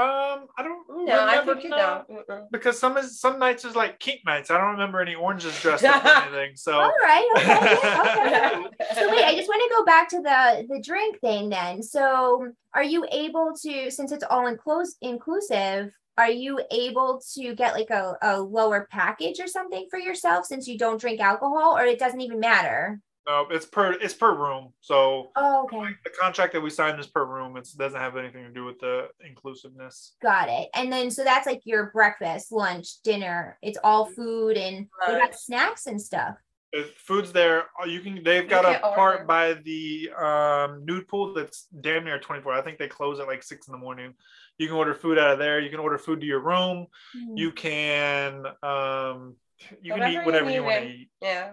um i don't no, I remember think you now, don't. Because some is some nights is like kink nights i don't remember any oranges dressed up or anything so All right, okay, okay. So wait, I just want to go back to the the drink thing then. So are you able to, since it's all inclus- inclusive, are you able to get like a, a lower package or something for yourself since you don't drink alcohol, or it doesn't even matter? no it's per it's per room so Oh, okay. the contract that we signed is per room it doesn't have anything to do with the inclusiveness Got it. And then so that's like your breakfast, lunch, dinner. It's all food and what about Right. snacks and stuff? If food's there uh, you can they've got a part order. by the um nude pool that's damn near 24 i think they close at like six in the morning you can order food out of there you can order food to your room you can um you can eat whatever you need want to eat Yeah.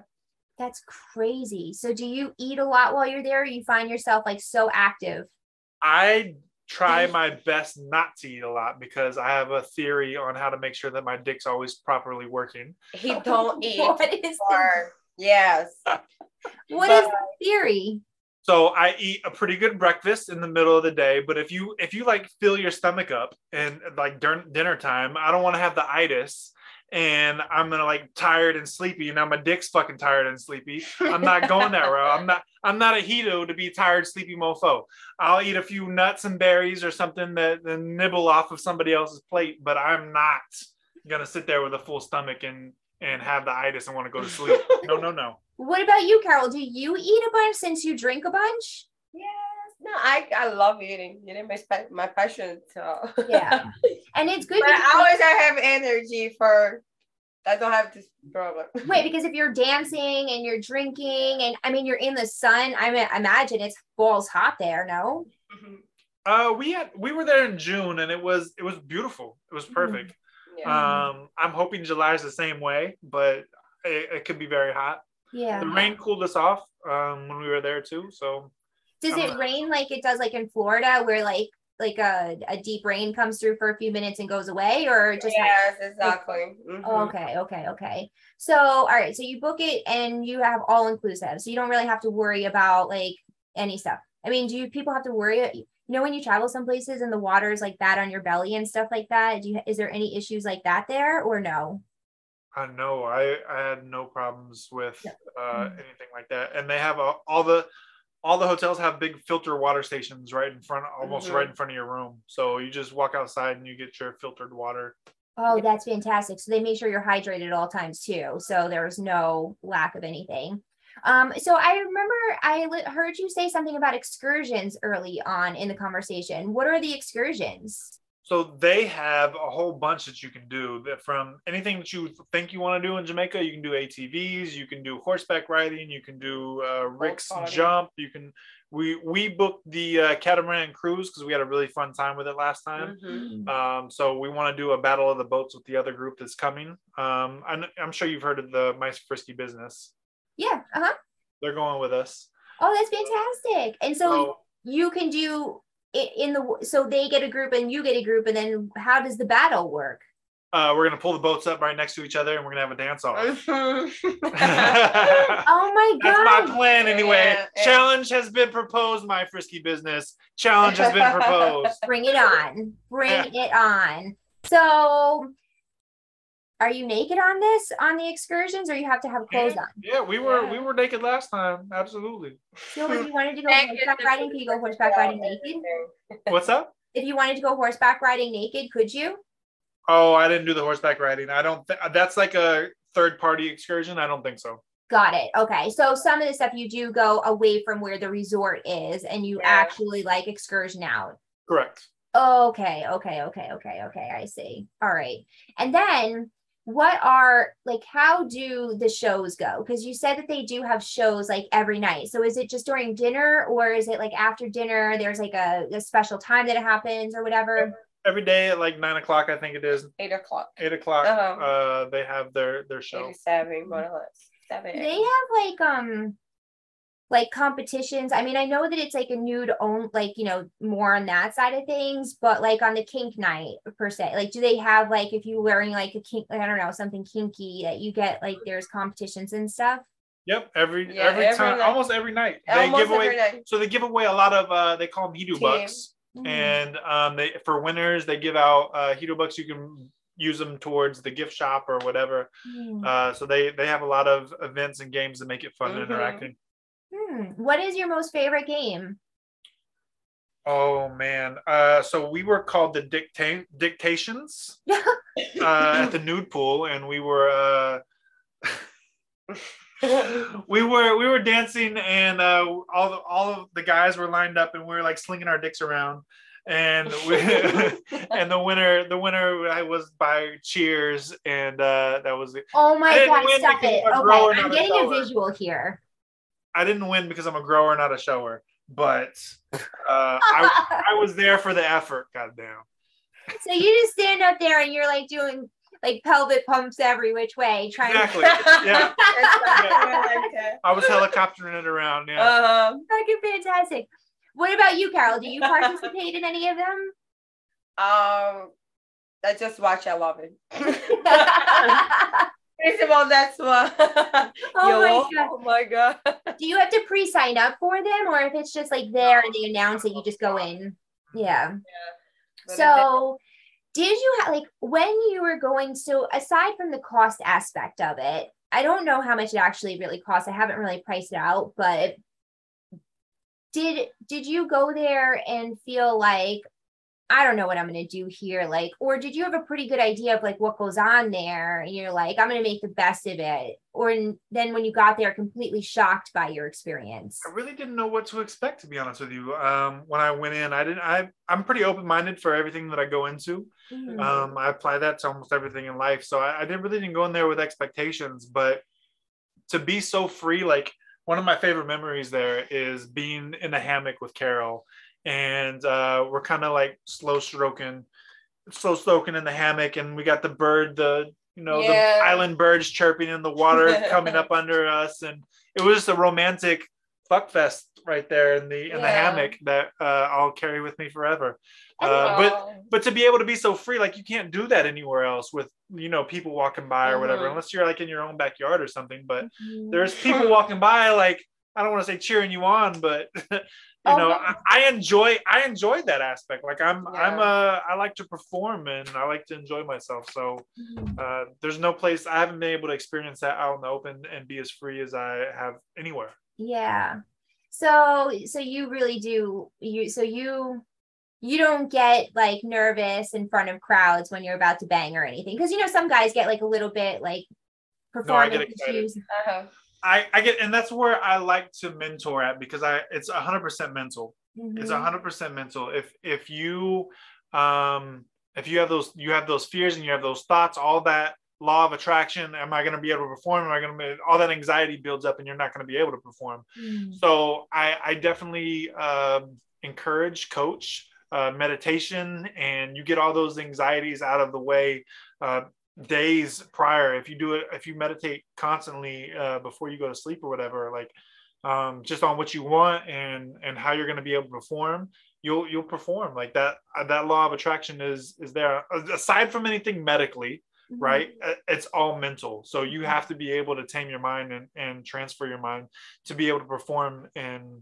That's crazy. So do you eat a lot while you're there? Or you find yourself like so active? i try my best not to eat a lot because i have a theory on how to make sure that my dick's always properly working He don't eat. What is the, or- yes. what is the theory? so i eat a pretty good breakfast in the middle of the day but if you if you like fill your stomach up and like during dinner time i don't want to have the itis and i'm gonna like tired and sleepy now my dick's fucking tired and sleepy i'm not going that route i'm not i'm not a Hedo to be tired sleepy mofo i'll eat a few nuts and berries or something that, that nibble off of somebody else's plate but i'm not gonna sit there with a full stomach and and have the itis and want to go to sleep no no no What about you, Carol? Do you eat a bunch since you drink a bunch? Yes. No, I, I love eating. Eating my spa- my passion. So Yeah. And it's good but I always I have energy for I don't have this problem. Wait, because if you're dancing and you're drinking, and I mean you're in the sun, I mean imagine it's balls hot there. No. Mhm. Uh, we had we were there in June, and it was it was beautiful. It was perfect. Yeah. Um, I'm hoping July is the same way, but it, it could be very hot. Yeah. The rain cooled us off um, when we were there too. So Does I'm it not- rain like it does like in Florida, where like like a, a deep rain comes through for a few minutes and goes away, or just yes, exactly. Mhm. Oh, okay, okay, okay. So, all right. So you book it and you have all inclusive. So you don't really have to worry about like any stuff. I mean, do you people have to worry? You know, when you travel some places and the water is like bad on your belly and stuff like that. Do you is there any issues like that there or no? I know I I had no problems with uh, Mhm. anything like that, and they have a, all the all the hotels have big filter water stations right in front, almost Mhm. right in front of your room. So you just walk outside and you get your filtered water. Oh, that's fantastic. So they make sure you're hydrated at all times too. So there's no lack of anything. Um, so I remember I li- heard you say something about excursions early on in the conversation. What are the excursions? So they have a whole bunch that you can do that from anything that you think you want to do in Jamaica. You can do ATVs, you can do horseback riding, you can do uh, Rick's jump. You can we we booked the uh, catamaran cruise because we had a really fun time with it last time. Mhm. Um, so we want to do a battle of the boats with the other group that's coming. Um, I'm, I'm sure you've heard of the Mice Frisky business. Yeah. Uh-huh. They're going with us. Oh, that's fantastic. And so So you can do it in the so they get a group and you get a group and then how does the battle work? uh, we're gonna pull the boats up right next to each other and we're gonna have a dance off. Oh my That's god. my plan anyway. Yeah, yeah. Challenge has been proposed, my frisky business. Challenge has been proposed. Bring it on. Bring Yeah. it on. So are you naked on this on the excursions or you have to have clothes mm-hmm. on? Yeah, we were Yeah. we were naked last time. Absolutely. So if you wanted to go horseback riding, could you go horseback riding naked? What's up? If you wanted to go horseback riding naked, could you? Oh, I didn't do the horseback riding. I don't. Th- that's like a third party excursion. I don't think so. Got it. Okay. So some of the stuff you do go away from where the resort is and you Yeah. actually like excursion out. Correct. Okay, okay, okay, okay, okay. I see. All right. And then what are like how do the shows go? Because you said that they do have shows like every night. So is it just during dinner or is it like after dinner? There's like a, a special time that it happens or whatever. Every day at like nine o'clock, I think it is Eight o'clock. eight o'clock. Uh-huh. Uh, they have their their show. Maybe seven, more or less. Seven. They have like um like competitions? I mean, I know that it's like a nude own like, you know, more on that side of things, but like on the kink night per se, like do they have like if you're wearing like a kink, like, I don't know, something kinky that you get like there's competitions and stuff? Yep. Every Yeah, every, every time, night. almost every night. They Almost give away. every night. So they give away a lot of. Uh, they call them Hedo Team. bucks. Mm. and um, they for winners they give out uh, Hedo bucks. You can use them towards the gift shop or whatever. Hmm. Uh, so they they have a lot of events and games that make it fun and Mhm. What is your most favorite game? Oh man! Uh, so we were called the dicta- dictations uh, at the nude pool, and we were. Uh, we were we were dancing and uh, all the, all of the guys were lined up and we were like slinging our dicks around and we, and the winner the winner I was by cheers and uh, that was it. Oh my god, stop it. I'm Okay, I'm getting a visual here. I didn't win because I'm a grower not a shower but uh, I, I was there for the effort goddamn So you just stand up there and you're like doing like pelvic pumps every which way, trying exactly to yeah I. I was helicoptering it around yeah Um, fucking fantastic. What about you, Carol? Do you participate in any of them? um, I just watch. I love it. Oh of all, that's why. Oh my god. Oh my god. Do you have to pre-sign up for them or if it's just like there and they announce it, you just go in? Yeah. But So did you have like when you were going so aside from the cost aspect of it, I don't know how much it actually really costs. I haven't really priced it out, but did did you go there and feel like I don't know what I'm going to do here. Like, or did you have a pretty good idea of like what goes on there? And you're like, I'm going to make the best of it. Or n- then when you got there, completely shocked by your experience. I really didn't know what to expect, to be honest with you. Um, when I went in, I didn't. I I'm pretty open minded for everything that I go into. Mhm. Um, I apply that to almost everything in life. So I, I didn't really didn't go in there with expectations, but to be so free, like one of my favorite memories there is being in a hammock with Carol, and uh, we're kind of like slow stroking, slow stroking in the hammock, and we got the bird, the you know Yeah. the island birds chirping in the water coming up under us, and it was just a romantic fuck fest right there in the in the hammock that uh, I'll carry with me forever. Uh, but but to be able to be so free like you can't do that anywhere else with you know people walking by or whatever Mhm. unless you're like in your own backyard or something but Mhm. there's people walking by like i don't want to say cheering you on but you Oh, know but- I, I enjoy i enjoyed that aspect like i'm i'm Yeah. uh i like to perform and i like to enjoy myself so Mhm. uh there's no place i haven't been able to experience that out in the open and be as free as i have anywhere Yeah. So so you really do you so you you don't get like nervous in front of crowds when you're about to bang or anything because you know some guys get like a little bit like I get performance excited. issues. Uh-huh. I i get and that's where i like to mentor at because i it's 100% mental it's Mhm. a hundred percent mental. If if you um if you have those you have those fears and you have those thoughts, all that law of attraction, am I gonna be able to perform? Am I gonna be all that anxiety builds up and you're not gonna be able to perform. Mhm. So I I definitely um encourage coach uh meditation and you get all those anxieties out of the way uh days prior if you do it if you meditate constantly uh before you go to sleep or whatever like um, just on what you want and and how you're going to be able to perform you'll you'll perform. Like that that law of attraction is is there. Aside from anything medically Mhm. right uh, it's all mental. So you have to be able to tame your mind and, and transfer your mind to be able to perform and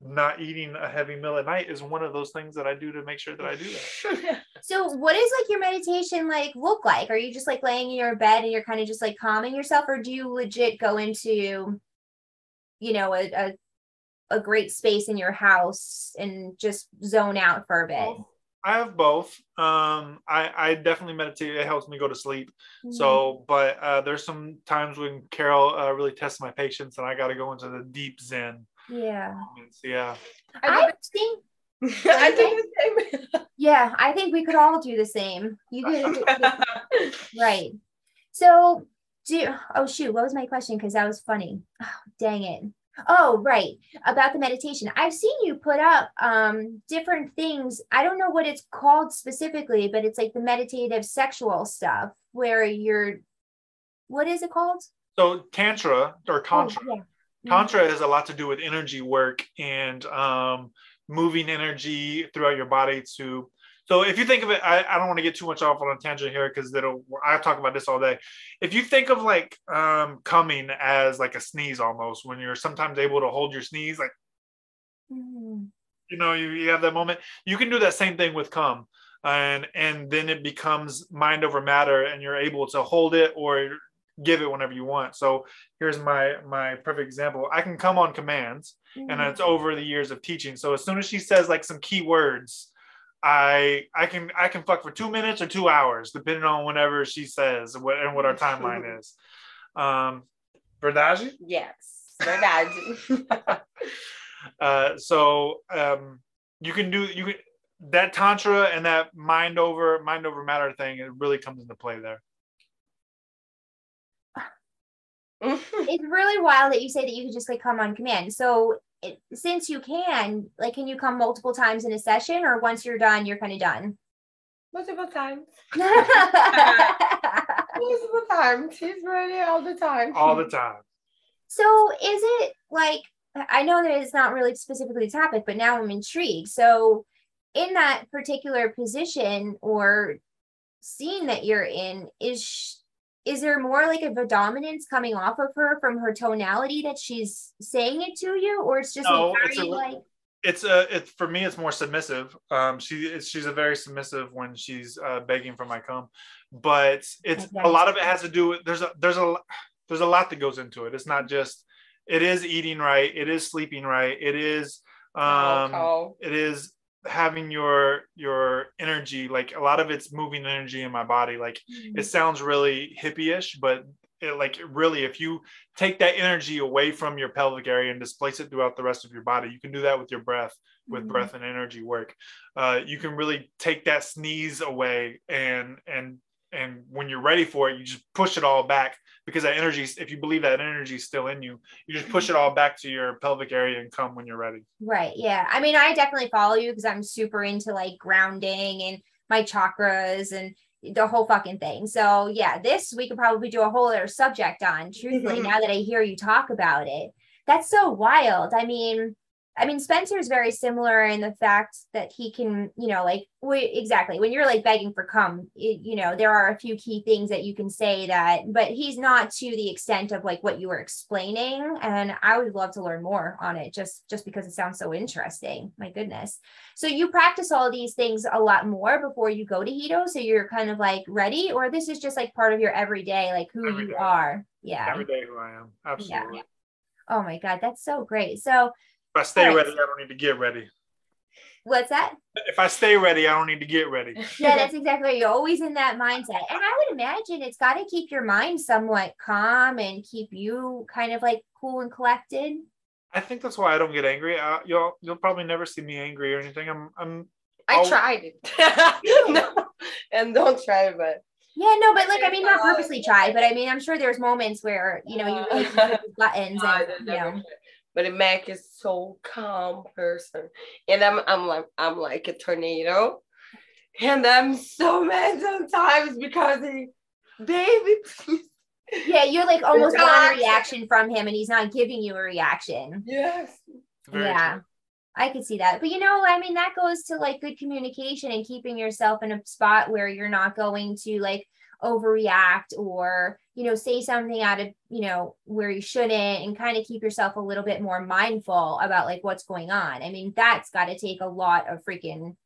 not eating a heavy meal at night is one of those things that i do to make sure that i do that So what is like your meditation like look like? Are you just like laying in your bed and you're kind of just like calming yourself or do you legit go into you know a, a a great space in your house and just zone out for a bit? I have both. Um, I, I definitely meditate. It helps me go to sleep. Mm-hmm. So, but uh, there's some times when Carol uh, really tests my patience, and I got to go into the deep Zen yeah. moments. Yeah, I I think do I do the same. yeah, I think we could all do the same. You could right. So do oh shoot, what was my question? Because that was funny. Oh, dang it. Oh, right. About the meditation. I've seen you put up um different things. I don't know what it's called specifically, but it's like the meditative sexual stuff where you're what is it called? so tantra or tantra. Oh, yeah. Tantra has a lot to do with energy work and um, moving energy throughout your body to. So if you think of it, I, I don't want to get too much off on a tangent here because it'll. I talk about this all day. If you think of like um, coming as like a sneeze almost, when you're sometimes able to hold your sneeze, like Mhm. you know you, you have that moment you can do that same thing with come and and then it becomes mind over matter and you're able to hold it or give it whenever you want. So here's my my perfect example. I can come on commands and Mhm. it's over the years of teaching. So as soon as she says like some key words i i can i can fuck for two minutes or two hours depending on whenever she says what and what our timeline is. Um verdade yes, verdade. uh, so um, you can do you can that tantra and that mind over mind over matter thing it really comes into play there it's really wild that you say that you can just like come on command. So it, since you can, like, can you come multiple times in a session, or once you're done, you're kind of done? Multiple times. so Multiple times. He's ready all the time. all the time So is it like I know that it's not really specifically the topic, but now I'm intrigued. So in that particular position or scene that you're in, is sh- is there more like of a dominance coming off of her from her tonality that she's saying it to you, or it's just No, like it's very a- like it's a it's for me it's more submissive. Um she it's, she's a very submissive when she's uh, begging for my cum. But it's a lot of it has to do with there's a there's a there's a lot that goes into it. It's not just it is eating right. It is sleeping right. It is um Alcohol. it is having your your energy like a lot of it's moving energy in my body. Like it sounds really hippie-ish but it, like really if you take that energy away from your pelvic area and displace it throughout the rest of your body you can do that with your breath with Mhm. breath and energy work. Uh, you can really take that sneeze away and and and when you're ready for it you just push it all back because that energy if you believe that energy is still in you you just push it all back to your pelvic area and come when you're ready Right. Yeah. I mean, I definitely follow you because I'm super into like grounding and my chakras and the whole fucking thing. So yeah, this we could probably do a whole other subject on, truthfully, Mhm. now that I hear you talk about it. That's so wild. I mean, I mean, Spencer is very similar in the fact that he can, you know, like we, exactly when you're like begging for cum, it, you know, there are a few key things that you can say that, but he's not to the extent of like what you were explaining. And I would love to learn more on it just just because it sounds so interesting. My goodness. So you practice all these things a lot more before you go to Hedo. So you're kind of like ready, or this is just like part of your everyday, like who Every you day. are. Yeah. every day who i am absolutely Oh my God, that's so great. So if i stay Right. ready i don't need to get ready what's that? if i stay ready i don't need to get ready Yeah, that's exactly right. You're always in that mindset. And I would imagine it's got to keep your mind somewhat calm and keep you kind of like cool and collected. I think that's why I don't get angry. Uh, you'll you'll probably never see me angry or anything. I'm I'm I Oh. tried it. no, and don't try but Yeah, no, but like, I mean, not purposely try, but I mean, I'm sure there's moments where, you know, you really can buttons I and, you know, try. But the Mac is so calm person, and I'm I'm like I'm like a tornado, and I'm so mad sometimes because he, baby, please. yeah, you're like almost God. want a reaction from him and he's not giving you a reaction. yes, very yeah. true. I could see that. But you know, I mean, that goes to like good communication and keeping yourself in a spot where you're not going to like overreact or, you know, say something out of, you know, where you shouldn't and kind of keep yourself a little bit more mindful about like what's going on. I mean, that's got to take a lot of freaking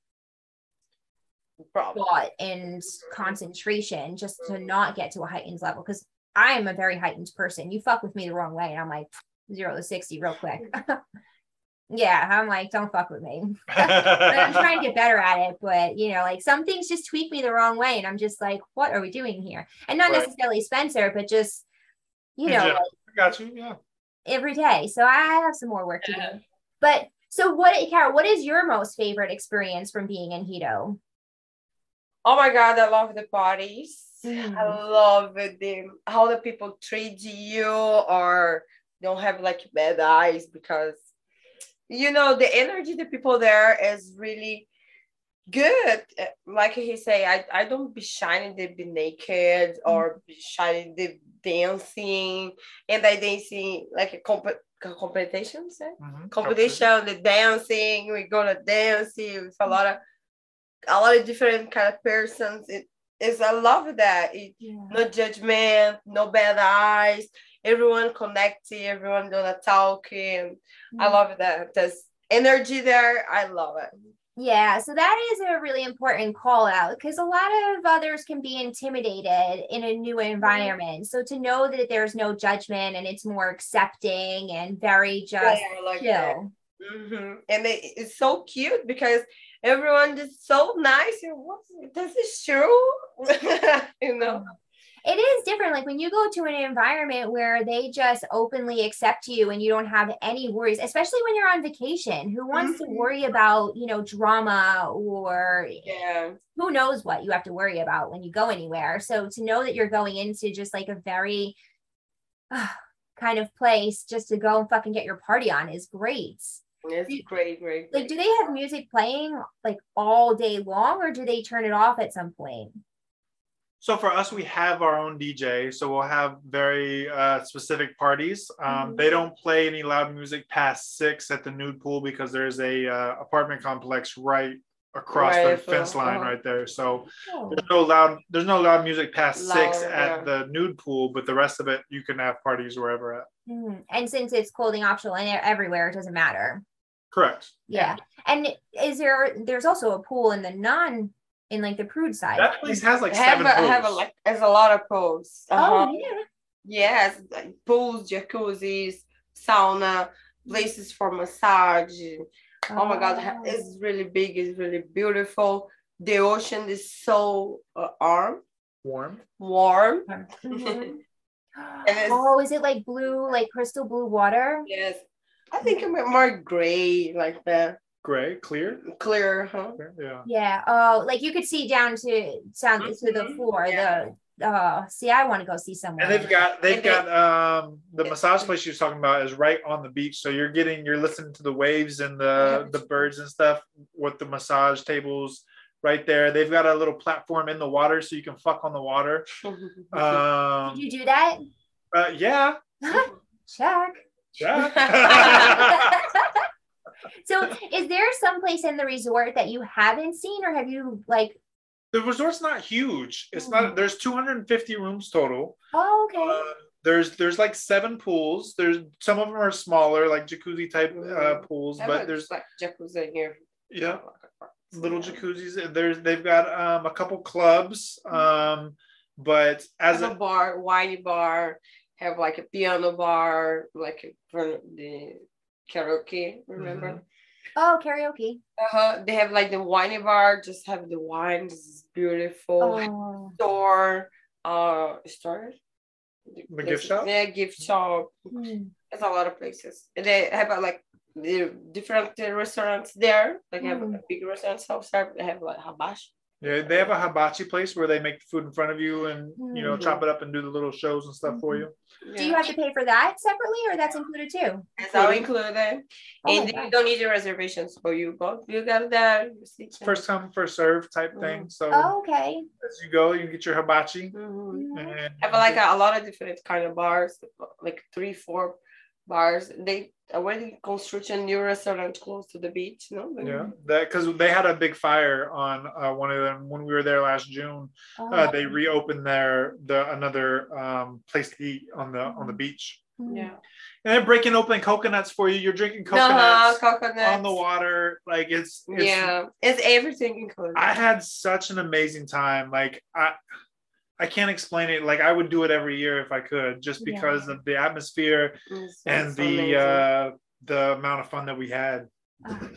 problem. thought and concentration just to not get to a heightened level. Cause I am a very heightened person. You fuck with me the wrong way. And I'm like zero to 60 real quick. yeah. I'm like, don't fuck with me. But I'm trying to get better at it, but you know, like some things just tweak me the wrong way, and I'm just like, what are we doing here? And not Right. necessarily Spencer, but just you know, general. like I got you. Yeah. every day. So I have some more work to do. But so what, Carol? What is your most favorite experience from being in Hedo? Oh my god, I love the parties. Mhm. I love it, the how the people treat you or don't have like bad eyes because you know the energy the people there is really good. Like he say, I, I don't be shining they be naked or be shining they dancing and I dancing like a comp- competition, say? Mhm. competition, the dancing, we go to dancing with a lot of a lot of different kind of persons. It is I love that. It, Yeah. no judgment, no bad eyes. Everyone connected, everyone gonna talk, and I mm. love that. There's energy there. I love it. Yeah, so that is a really important call out because a lot of others can be intimidated in a new mm-hmm. environment. So to know that there's no judgment and it's more accepting and very just Yeah, like chill. hmm And it, it's so cute because everyone is so nice. And what this is true, you know. Mm-hmm. It is different. Like when you go to an environment where they just openly accept you and you don't have any worries, especially when you're on vacation. Who wants to Mhm. worry about, you know, drama or Yeah. who knows what you have to worry about when you go anywhere. So to know that you're going into just like a very uh, kind of place just to go and fucking get your party on is great. It's great, great. Like, do they have music playing like all day long or do they turn it off at some point? So for us, we have our own DJ. So we'll have very uh, specific parties. Um, Mhm. They don't play any loud music past six at the nude pool because there's a uh, apartment complex right across the Right, so, fence line uh-huh. right there. So Oh, there's no loud there's no loud music past six at yeah. the nude pool, but the rest of it you can have parties wherever at. mhm. And since it's clothing optional and everywhere, it doesn't matter. Correct. Yeah. And is there, there's also a pool in the non, in like the prude side. That place has like have seven a, pools. have a like there's a lot of pools. Uh-huh. Oh, yeah. Yes, like pools, jacuzzis, sauna, places for massage, Oh my God, it's really big. It's really beautiful. The ocean is so uh, warm, Warm. warm. Mhm. oh, is it like blue, like crystal blue water? Yes, I think I'm more gray, like the Gray. Clear. clear, huh? Yeah. Yeah. Oh, like you could see down to down to the Mhm. floor. Yeah. The oh, see, I want to go see somewhere. And they've got they've And they- got um the massage place she was talking about is right on the beach. So you're getting you're listening to the waves and the the birds and stuff with the massage tables right there. They've got a little platform in the water so you can fuck on the water. Um Did you do that? uh, yeah. Check. Yeah. so, is there some place in the resort that you haven't seen, or have you like? the resort's not huge. It's Mhm. not there's 250 rooms total. Oh, okay. Uh, there's there's like seven pools. There's some of them are smaller, like jacuzzi type uh, Mhm. pools, How but about there's like jacuzzi here. yeah little jacuzzis. There's they've got um a couple clubs. Um, but as have a a bar, wine bar, have like a piano bar, like a, for the karaoke. Remember? Mm-hmm. oh, karaoke. Uh-huh. They have like the wine bar, just have the wine. This is beautiful. Oh, Store, uh, store. The gift shop? Yeah, gift shop. hmm. There's a lot of places. And they have uh, like the different uh, restaurants there. Like have Mm. a big restaurant self serve. They have like habash. Yeah, they have a hibachi place where they make the food in front of you and you know chop mm-hmm. it up and do the little shows and stuff for mm-hmm. you. Do you have to pay for that separately, or that's included too? It's all included. Oh and you don't need your reservations for you go. You got there. You see. First come, first serve type mm-hmm. thing. So Oh, okay. as you go, you get your hibachi. Mhm. And Have like a, a lot of different kind of bars, like three, four bars. They already construction new restaurant close to the beach. No. yeah, that because they had a big fire on uh, one of them when we were there last June. Oh, Uh, they reopened their the another um, place to eat on the on the beach. hmm. Yeah. And they're breaking open coconuts for you. You're drinking No, coconuts on the water. Like it's, it's Yeah, it's everything included. I had such an amazing time. Like I I can't explain it. Like I would do it every year if I could, just Yeah. because of the atmosphere and the uh the amount of fun that we had. Ah.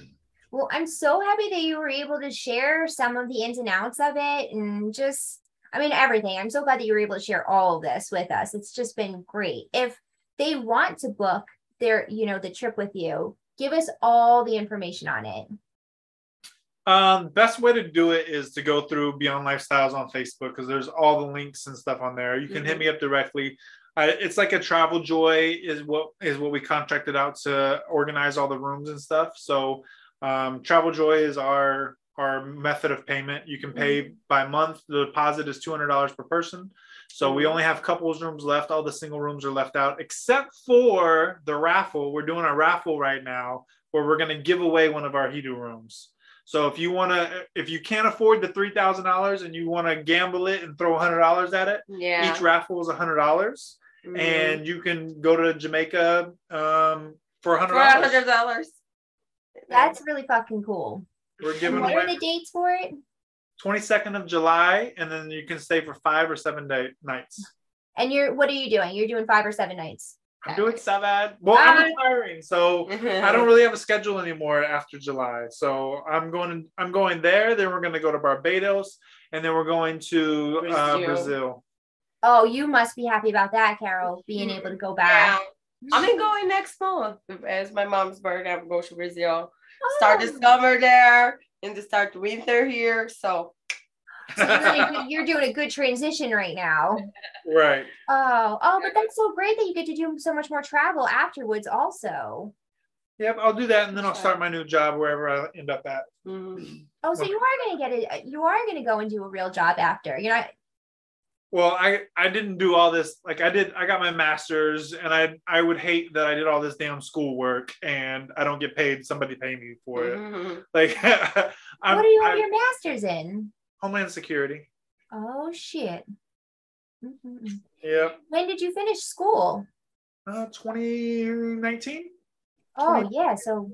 Well, I'm so happy that you were able to share some of the ins and outs of it and just, I mean, everything. I'm so glad that you were able to share all of this with us. It's just been great. If they want to book their, you know, the trip with you, give us all the information on it. Um, best way to do it is to go through Beyond Lifestyles on Facebook because there's all the links and stuff on there. You can hit Mhm. me up directly. I, it's like a travel joy is what is what we contracted out to organize all the rooms and stuff. So um, travel joy is our our method of payment. You can pay by month. The deposit is two hundred dollars per person. So we only have couples rooms left. All the single rooms are left out, except for the raffle. We're doing a raffle right now where we're going to give away one of our Hedo rooms. So if you want to, if you can't afford the three thousand dollars and you want to gamble it and throw a hundred dollars at it, yeah. each raffle is a hundred dollars, Mhm. and you can go to Jamaica um, for hundred for a hundred dollars. dollars. That's really fucking cool. We're And giving what are the dates for it? twenty second of July, and then you can stay for five or seven day nights. And you're, what are you doing? You're doing five or seven nights. I'm doing seven. Well, I'm retiring, so I don't really have a schedule anymore after July. So I'm going. I'm going there. Then we're going to go to Barbados, and then we're going to uh, Brazil. Brazil. Oh, you must be happy about that, Carol, being able to go Yeah. back. I'm going next month as my mom's birthday. I'm going to Brazil. Start the Oh. summer there and to start the winter here. So So you're, really- you're doing a good transition right now. Right. Oh, oh, but that's so great that you get to do so much more travel afterwards, also. Yep, I'll do that, and then I'll start my new job wherever I end up at. mhm. Oh, so you are gonna get it. You are gonna go and do a real job after. You're not. Well, I I didn't do all this. Like I did, I got my master's, and I I would hate that I did all this damn schoolwork and I don't get paid. Somebody pay me for it. Mhm. Like, what do you have your master's in? Homeland Security. Oh shit. Mhm. Yep. When did you finish school? Uh, 2019. Oh yeah, so.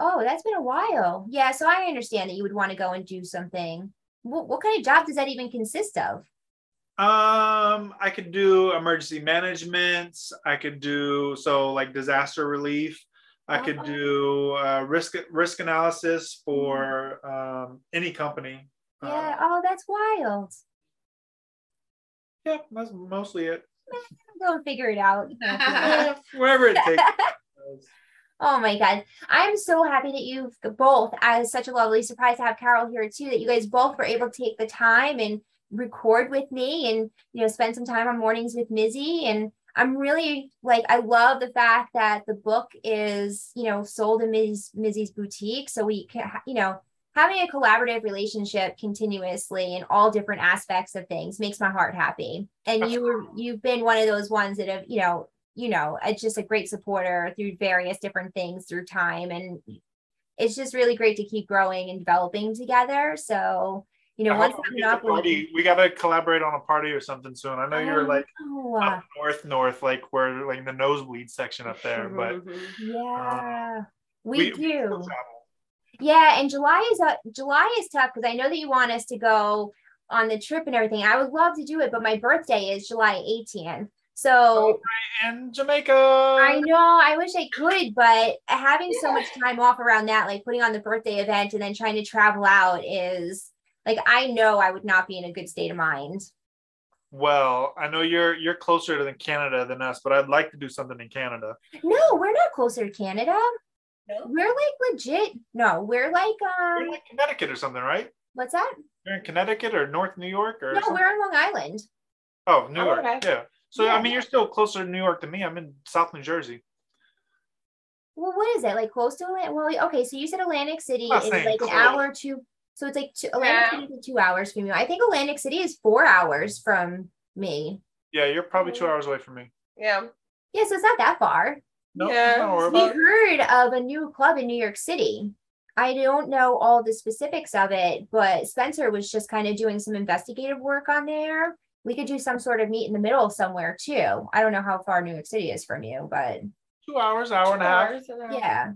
Oh, that's been a while. Yeah, so I understand that you would want to go and do something. What, what kind of job does that even consist of? Um, I could do emergency management. I could do so like disaster relief. I could Oh. do uh, risk risk analysis for um, any company. Yeah. Uh, Oh, that's wild. yeah, that's mostly it. Go and figure it out. Wherever it takes. Oh my God. I'm so happy that you've both, as such a lovely surprise to have Carol here too, that you guys both were able to take the time and record with me and, you know, spend some time on mornings with Mizzy. And I'm really like, I love the fact that the book is, you know, sold in Ms. Mizzy's boutique. So we can, ha- you know, having a collaborative relationship continuously in all different aspects of things makes my heart happy. And you were, you've been one of those ones that have, you know, you know, it's just a great supporter through various different things through time. And it's just really great to keep growing and developing together. So, you know, once we, party, we gotta collaborate on a party or something soon. I know you're like Oh, up north, north, like we're like the nosebleed section up there, but yeah, um, we, we- do. we. Yeah, and July is a July is tough because I know that you want us to go on the trip and everything. I would love to do it, but my birthday is July 18th. So and Jamaica. I know I wish I could, but having so much time off around that, like putting on the birthday event and then trying to travel out is like I know I would not be in a good state of mind. Well, I know you're you're closer to Canada than us, but I'd like to do something in Canada. No, we're not closer to Canada. No? We're like legit. No, we're like um. You're like Connecticut or something, right? what's that? You're in Connecticut or North New York or No, something? we're in Long Island. oh New Oh, York. okay. Yeah. So Yeah. I mean, you're still closer to New York than me. I'm in South New Jersey. Well, what is it? Like close to Atlantic? Well, okay, so you said Atlantic City is saying like an hour or two. So it's like two, Atlantic Yeah. City is like two hours from you. I think Atlantic City is four hours from me. Yeah, you're probably two hours away from me. Yeah. Yeah, so it's not that far. No, Yeah. We about it. heard of a new club in New York City. I don't know all the specifics of it, but Spencer was just kind of doing some investigative work on there. We could do some sort of meet in the middle somewhere too. I don't know how far New York City is from you, but Two hours, hour and a half. Hours and a half. yeah.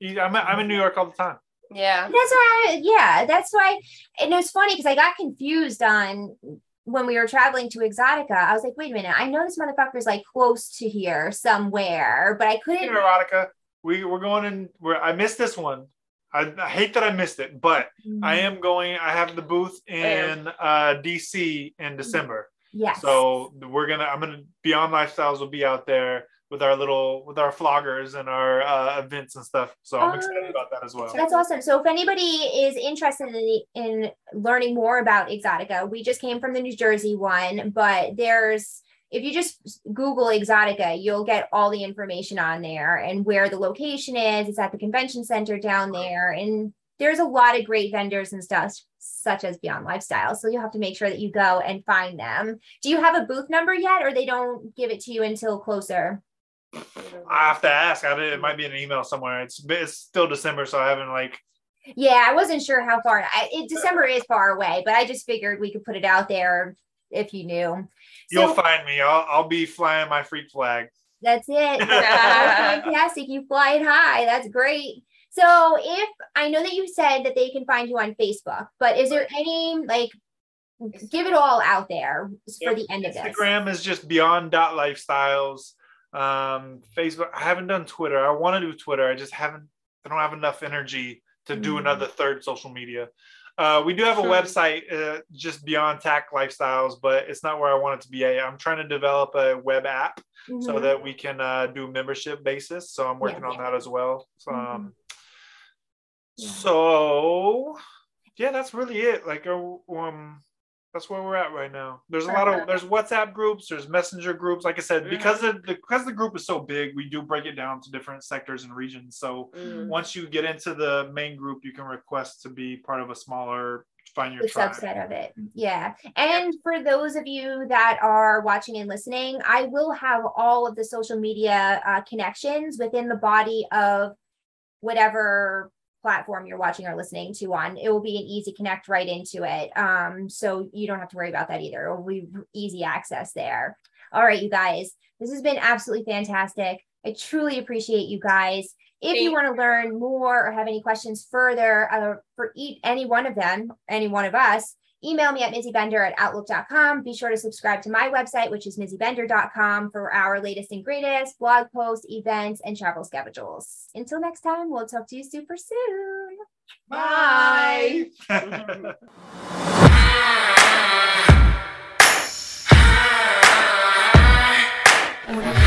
Yeah, I'm, I'm in New York all the time. Yeah. That's why, yeah, that's why. And it was funny because I got confused on when we were traveling to Exxxotica. I was like, wait a minute, I know this motherfucker's like close to here somewhere, but I couldn't. Here, erotica. We we're going in. Where I missed this one. I, I hate that I missed it, but I Mm-hmm. am going. I have the booth in uh, DC in December. Yes. So we're gonna. I'm gonna Beyond Lifestyles will be out there with our little with our floggers and our uh, events and stuff. So I'm Oh. excited about that as well. That's awesome. So if anybody is interested in, in learning more about Exxxotica, we just came from the New Jersey one, but there's if you just Google Exxxotica, you'll get all the information on there and where the location is. It's at the convention center down there. And there's a lot of great vendors and stuff, such as Beyond Lifestyle. So you'll have to make sure that you go and find them. Do you have a booth number yet, or they don't give it to you until closer? I have to ask. I did, it might be in an email somewhere. It's it's still December, so I haven't like. Yeah, I wasn't sure how far. I, it, December is far away, but I just figured we could put it out there if you knew. You'll So find me. I'll I'll be flying my freak flag. that's it. Fantastic. You fly it high. That's great. So if I know that you said that they can find you on Facebook, but is there any like give it all out there for Yep. the end of this? Instagram is just beyond dot lifestyles. Um, Facebook. I haven't done Twitter. I want to do Twitter. I just haven't. I don't have enough energy to do Mm. another third social media. Uh, we do have a Hmm. website, uh, just Beyond Tack Lifestyles, but it's not where I want it to be. I, I'm trying to develop a web app so Mhm. that we can uh, do membership basis. So I'm working on that as well. So, um, Yeah. so yeah, that's really it. Like, uh, um, that's where we're at right now. There's a lot of there's WhatsApp groups, there's Messenger groups. Like I said, because of the because the group is so big, we do break it down to different sectors and regions. So Mm. once you get into the main group, you can request to be part of a smaller find your the subset of it. Yeah. And for those of you that are watching and listening, I will have all of the social media uh, connections within the body of whatever platform you're watching or listening to on. It will be an easy connect right into it. Um, so you don't have to worry about that either. It will be easy access there. All right, you guys, this has been absolutely fantastic. I truly appreciate you guys. If you want to learn more or have any questions further uh, for each, any one of them, any one of us, email me at mizzybender at outlook.com. Be sure to subscribe to my website, which is mizzybender.com for our latest and greatest blog posts, events, and travel schedules. Until next time, we'll talk to you super soon. Bye. Bye.